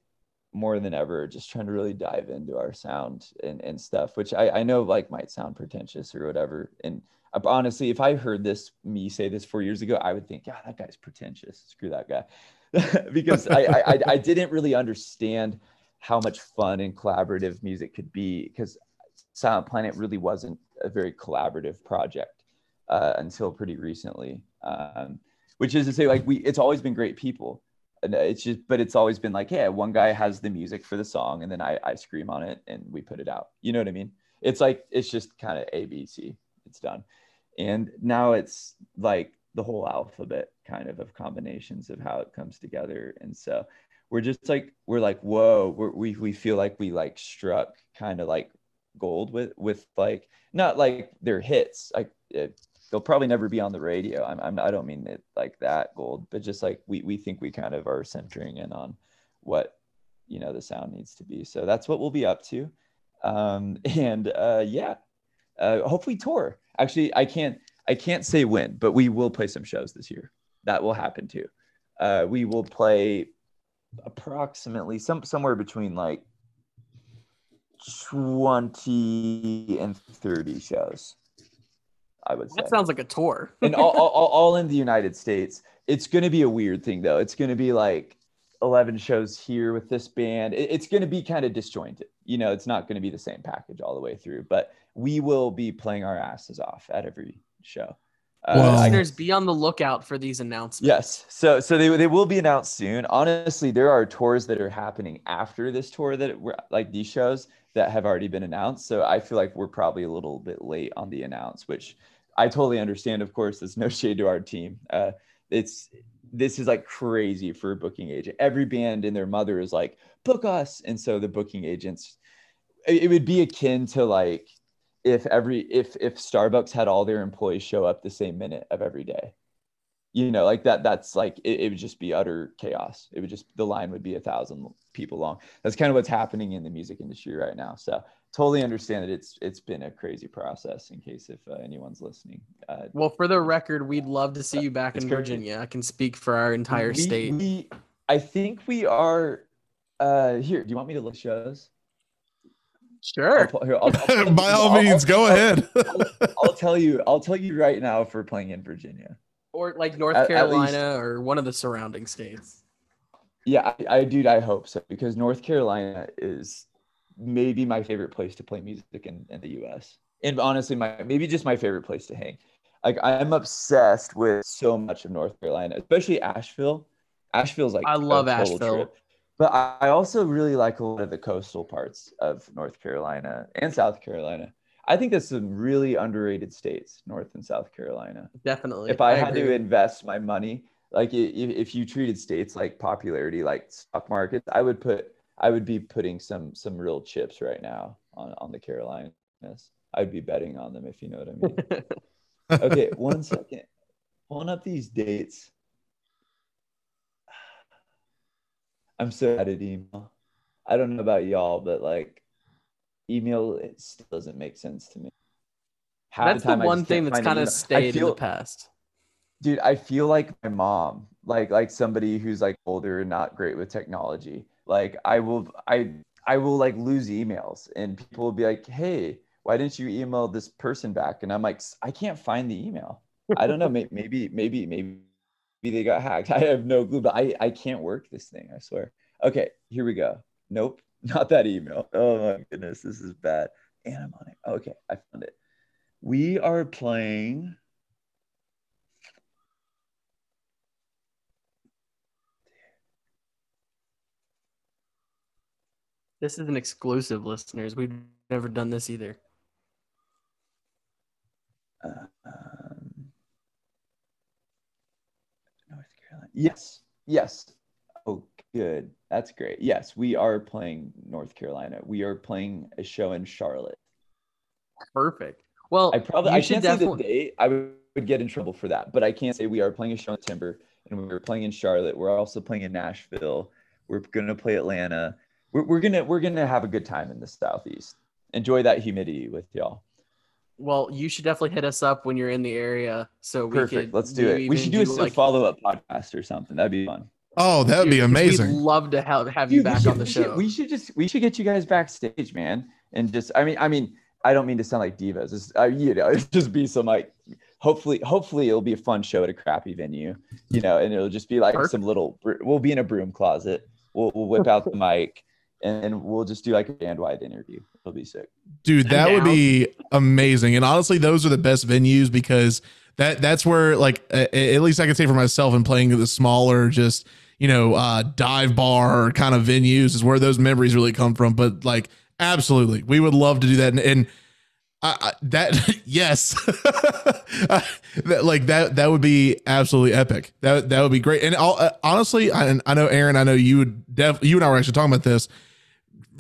Speaker 3: more than ever just trying to really dive into our sound and, and stuff, which I, I know like might sound pretentious or whatever. And honestly, if I heard this me say this four years ago, I would think, yeah, that guy's pretentious. Screw that guy. because I, I I didn't really understand how much fun and collaborative music could be because Silent Planet really wasn't a very collaborative project uh, until pretty recently. Um, which is to say, like we, it's always been great people, it's just, but it's always been like, yeah, one guy has the music for the song, and then I, I scream on it, and we put it out. You know what I mean? It's like it's just kind of A B C. It's done, and now it's like the whole alphabet kind of of combinations of how it comes together, and so we're just like we're like whoa, we're, we we feel like we like struck kind of like gold with with like not like their hits like they'll probably never be on the radio. I'm, I'm i don't mean it like that gold but just like we we think we kind of are centering in on what you know the sound needs to be. So that's what we'll be up to. Um and uh yeah uh hopefully tour. Actually i can't i can't say when but we will play some shows this year. That will happen too. Uh we will play approximately some somewhere between like 20 and 30 shows. I would say.
Speaker 2: That sounds like a tour.
Speaker 3: and all, all, all- all in the United States. It's going to be a weird thing though. It's going to be like 11 shows here with this band. It- it's going to be kind of disjointed. You know, it's not going to be the same package all the way through, but we will be playing our asses off at every show. Uh,
Speaker 2: Listeners, be on the lookout for these announcements.
Speaker 3: Yes. So so they, they will be announced soon. Honestly, there are tours that are happening after this tour that we're like these shows that have already been announced. So I feel like we're probably a little bit late on the announce, which I totally understand. Of course, there's no shade to our team. Uh, it's this is like crazy for a booking agent. Every band and their mother is like, book us. And so the booking agents, it, it would be akin to like if every if if Starbucks had all their employees show up the same minute of every day you know like that that's like it, it would just be utter chaos it would just the line would be a thousand people long that's kind of what's happening in the music industry right now so totally understand that it's it's been a crazy process in case if uh, anyone's listening uh,
Speaker 2: Well, for the record, we'd love to see you back in
Speaker 3: great.
Speaker 2: Virginia. I can speak for our entire
Speaker 3: we-
Speaker 2: state.
Speaker 3: we, i think we are uh here do you want me to list shows
Speaker 2: Sure.
Speaker 3: I'll, here, I'll- I'll-
Speaker 1: By all
Speaker 3: I'll-
Speaker 1: means, go ahead.
Speaker 3: I'll tell you i'll tell you right now if we're playing in virginia
Speaker 2: Or like North
Speaker 3: At- at
Speaker 2: Carolina or one of the surrounding states.
Speaker 3: Yeah, I, I dude, I hope so because North Carolina is maybe my favorite place to play music in, in the US. And honestly, my maybe just my favorite place to hang. Like I'm obsessed with so much of North Carolina, especially Asheville. Asheville's like
Speaker 2: I love Asheville.
Speaker 3: trip. But I also really like a lot of the coastal parts of North Carolina and South Carolina. I think that's some really underrated states, North and South Carolina
Speaker 2: Definitely.
Speaker 3: if I, had
Speaker 2: agree.
Speaker 3: to invest my money, like if, if you treated states like popularity, like stock markets, I would put, I would be putting some some real chips right now on on the Carolinas. I'd be betting on them if you know what I mean. okay, one second, pulling up these dates. I'm so bad at email. I don't know about y'all, but like email, it still doesn't make sense to me. Half
Speaker 2: That's the
Speaker 3: time I
Speaker 2: one thing that's kind of stayed in
Speaker 3: feel-
Speaker 2: the past.
Speaker 3: dude i feel like my mom like like somebody who's like older and not great with technology. Like i will i i will like lose emails and people will be like hey why didn't you email this person back? And i'm like i can't find the email. I don't know maybe maybe maybe maybe they got hacked. I have no clue but i i can't work this thing i swear. Okay here we go. Nope not that email oh my goodness this is bad and i'm on it okay i found it we are playing
Speaker 2: This is an exclusive, listeners. We've never done this either.
Speaker 3: um, North Carolina. Yes, yes. Good. That's great. Yes, we are playing North Carolina. We are playing a show in Charlotte.
Speaker 2: Perfect. Well,
Speaker 3: I probably I
Speaker 2: should
Speaker 3: can't say the date. I would get in trouble for that, but I can't say we are playing a show in Timber, and we're playing in Charlotte. We're also playing in Nashville. We're gonna play Atlanta. We're, we're gonna we're gonna have a good time in the Southeast. Enjoy that humidity with y'all.
Speaker 2: Well, you should definitely hit us up when you're in the area, so we
Speaker 3: Perfect.
Speaker 2: could.
Speaker 3: Let's do it. We should do a
Speaker 2: like.
Speaker 3: follow up podcast or something. That'd be fun.
Speaker 1: Oh, that would be amazing.
Speaker 2: We'd love to have, have you
Speaker 3: Dude, we
Speaker 2: back
Speaker 3: should-
Speaker 2: on the
Speaker 3: we should-
Speaker 2: show.
Speaker 3: We should just we should get you guys backstage, man, and just I mean I mean I don't mean to sound like divas. It's, uh, you know, it's just be some like hopefully hopefully it'll be a fun show at a crappy venue, you know, and it'll just be like
Speaker 2: Perfect.
Speaker 3: some little. We'll be in a broom closet. We'll we'll whip out the mic. And, and we'll just do like a band wide interview. It'll be sick.
Speaker 1: Dude, that would be amazing. And honestly, those are the best venues because that that's where like a- a- at least I can say for myself and playing the smaller just you know uh dive bar kind of venues is where those memories really come from. But like absolutely, we would love to do that. And, and I, I, that yes, that, like that that would be absolutely epic. That that would be great. And uh, honestly, I, I know Aaron, I know you would def you and I were actually talking about this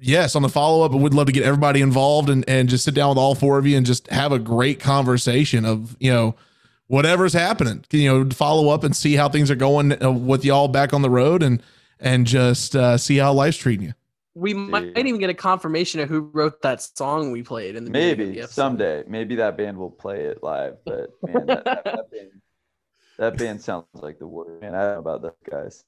Speaker 1: yes, on the follow up, would love to get everybody involved and, and just sit down with all four of you and just have a great conversation of, you know, whatever's happening, you know, follow up and see how things are going uh, with y'all back on the road and, and just uh, see how life's treating you.
Speaker 2: we might
Speaker 3: Dude.
Speaker 2: even get a confirmation of who wrote that song we played in the beginning of
Speaker 3: Maybe
Speaker 2: the
Speaker 3: someday. Maybe that band will play it live. But man, that, that, that band, that band sounds like the word. Man, I don't know about those guys.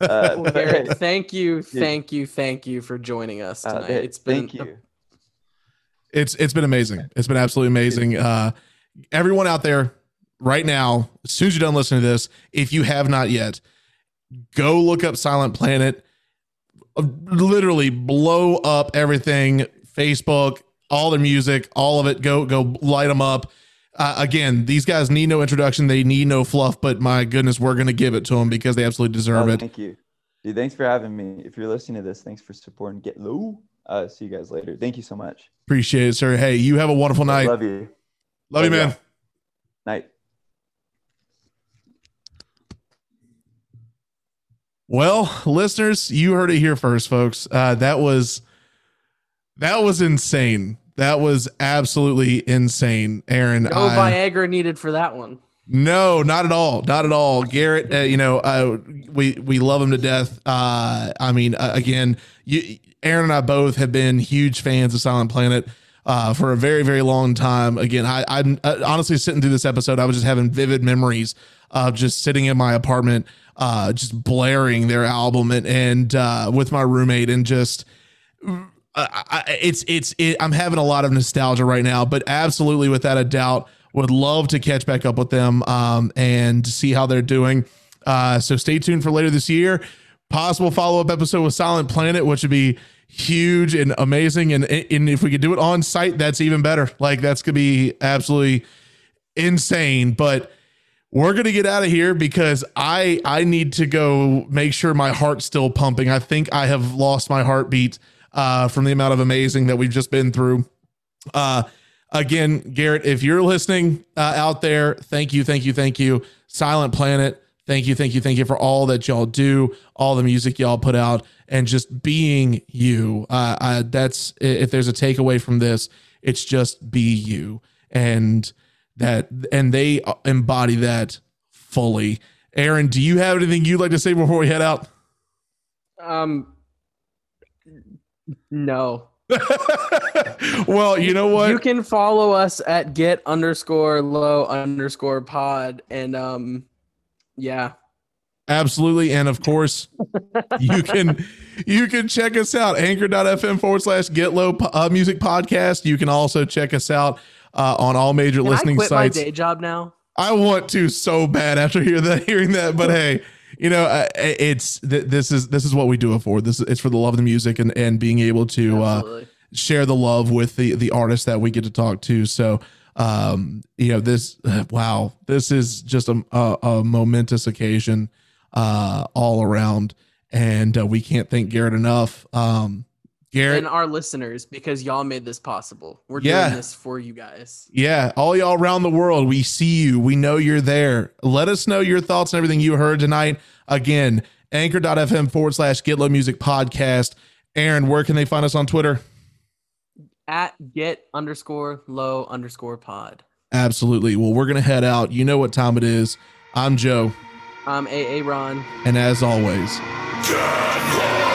Speaker 3: Uh,
Speaker 2: Well,
Speaker 3: but
Speaker 2: Garrett,
Speaker 3: hey,
Speaker 2: thank you, thank you, thank you for joining us
Speaker 3: uh,
Speaker 2: tonight. it's been
Speaker 3: thank you.
Speaker 1: It's it's been amazing. It's been absolutely amazing. Uh, everyone out there right now, as soon as you're done listening to this, if you have not yet, go look up Silent Planet. Uh, Literally blow up everything. Facebook, all their music, all of it. Go go light them up. Uh, again, these guys need no introduction. They need no fluff. But my goodness, we're gonna give it to them because they absolutely deserve
Speaker 3: Oh,
Speaker 1: it.
Speaker 3: Thank you. Dude, thanks for having me. If you're listening to this, thanks for supporting Get Low. Uh, see you guys later. Thank you so much.
Speaker 1: Appreciate it, sir. Hey, you have a wonderful night. Love,
Speaker 3: Love you.
Speaker 1: you,
Speaker 3: love
Speaker 1: man.
Speaker 3: y'all. Night.
Speaker 1: Well, listeners, you heard it here first, folks. Uh, that was that was insane. That was absolutely insane, Aaron.
Speaker 2: no
Speaker 1: I-
Speaker 2: Viagra needed for that one.
Speaker 1: no, not at all. Not at all. Garrett, uh, you know, uh, we we love him to death. Uh, I mean, uh, again, you, Aaron and I both have been huge fans of Silent Planet uh, for a very very long time. Again, I, I'm uh, honestly sitting through this episode, I was just having vivid memories of just sitting in my apartment, uh, just blaring their album and and uh, with my roommate and just. I, I, it's it's it, I'm having a lot of nostalgia right now, but absolutely without a doubt, would love to catch back up with them um, and see how they're doing. Uh, so stay tuned for later this year. Possible follow up episode with Silent Planet, which would be huge and amazing. And and if we could do it on site, that's even better. Like that's gonna be absolutely insane. But we're gonna get out of here because I I need to go make sure my heart's still pumping. I think I have lost my heartbeat uh, from the amount of amazing that we've just been through. Uh, again, Garrett, if you're listening uh, out there, thank you, thank you, thank you. Silent Planet, thank you, thank you, thank you for all that y'all do, all the music y'all put out, and just being you. Uh, I, that's if there's a takeaway from this, it's just be you, and that and they embody that fully. Aaron, do you have anything you'd like to say before we head out?
Speaker 2: Um, no.
Speaker 1: well, you know what?
Speaker 2: You can follow us at get underscore low underscore pod, and um, yeah,
Speaker 1: Absolutely. And of course, you can you can check us out, anchor.fm forward slash get low uh, music podcast. You can also check us out uh, on all major
Speaker 2: can
Speaker 1: listening
Speaker 2: I quit
Speaker 1: sites.
Speaker 2: my day job now?
Speaker 1: I want to so bad after hear that hearing that, but hey, you know, uh, it's th- this is this is what we do it for. This it's for the love of the music and and being able to uh, share the love with the the artists that we get to talk to. So, um, you know, this wow, this is just a a, a momentous occasion uh all around and uh, we can't thank Garrett enough. Um Garrett
Speaker 2: and our listeners because y'all made this possible. We're
Speaker 1: Yeah.
Speaker 2: doing this for you guys.
Speaker 1: Yeah, all y'all around the world, we see you. We know you're there. Let us know your thoughts and everything you heard tonight. Again, anchor.fm forward slash get low music podcast. Aaron, where can they find us on Twitter?
Speaker 2: At get underscore low underscore pod.
Speaker 1: Absolutely. Well, we're going to head out. You know what time it is. I'm Joe.
Speaker 2: I'm AA Ron.
Speaker 1: And as always,
Speaker 5: Get low.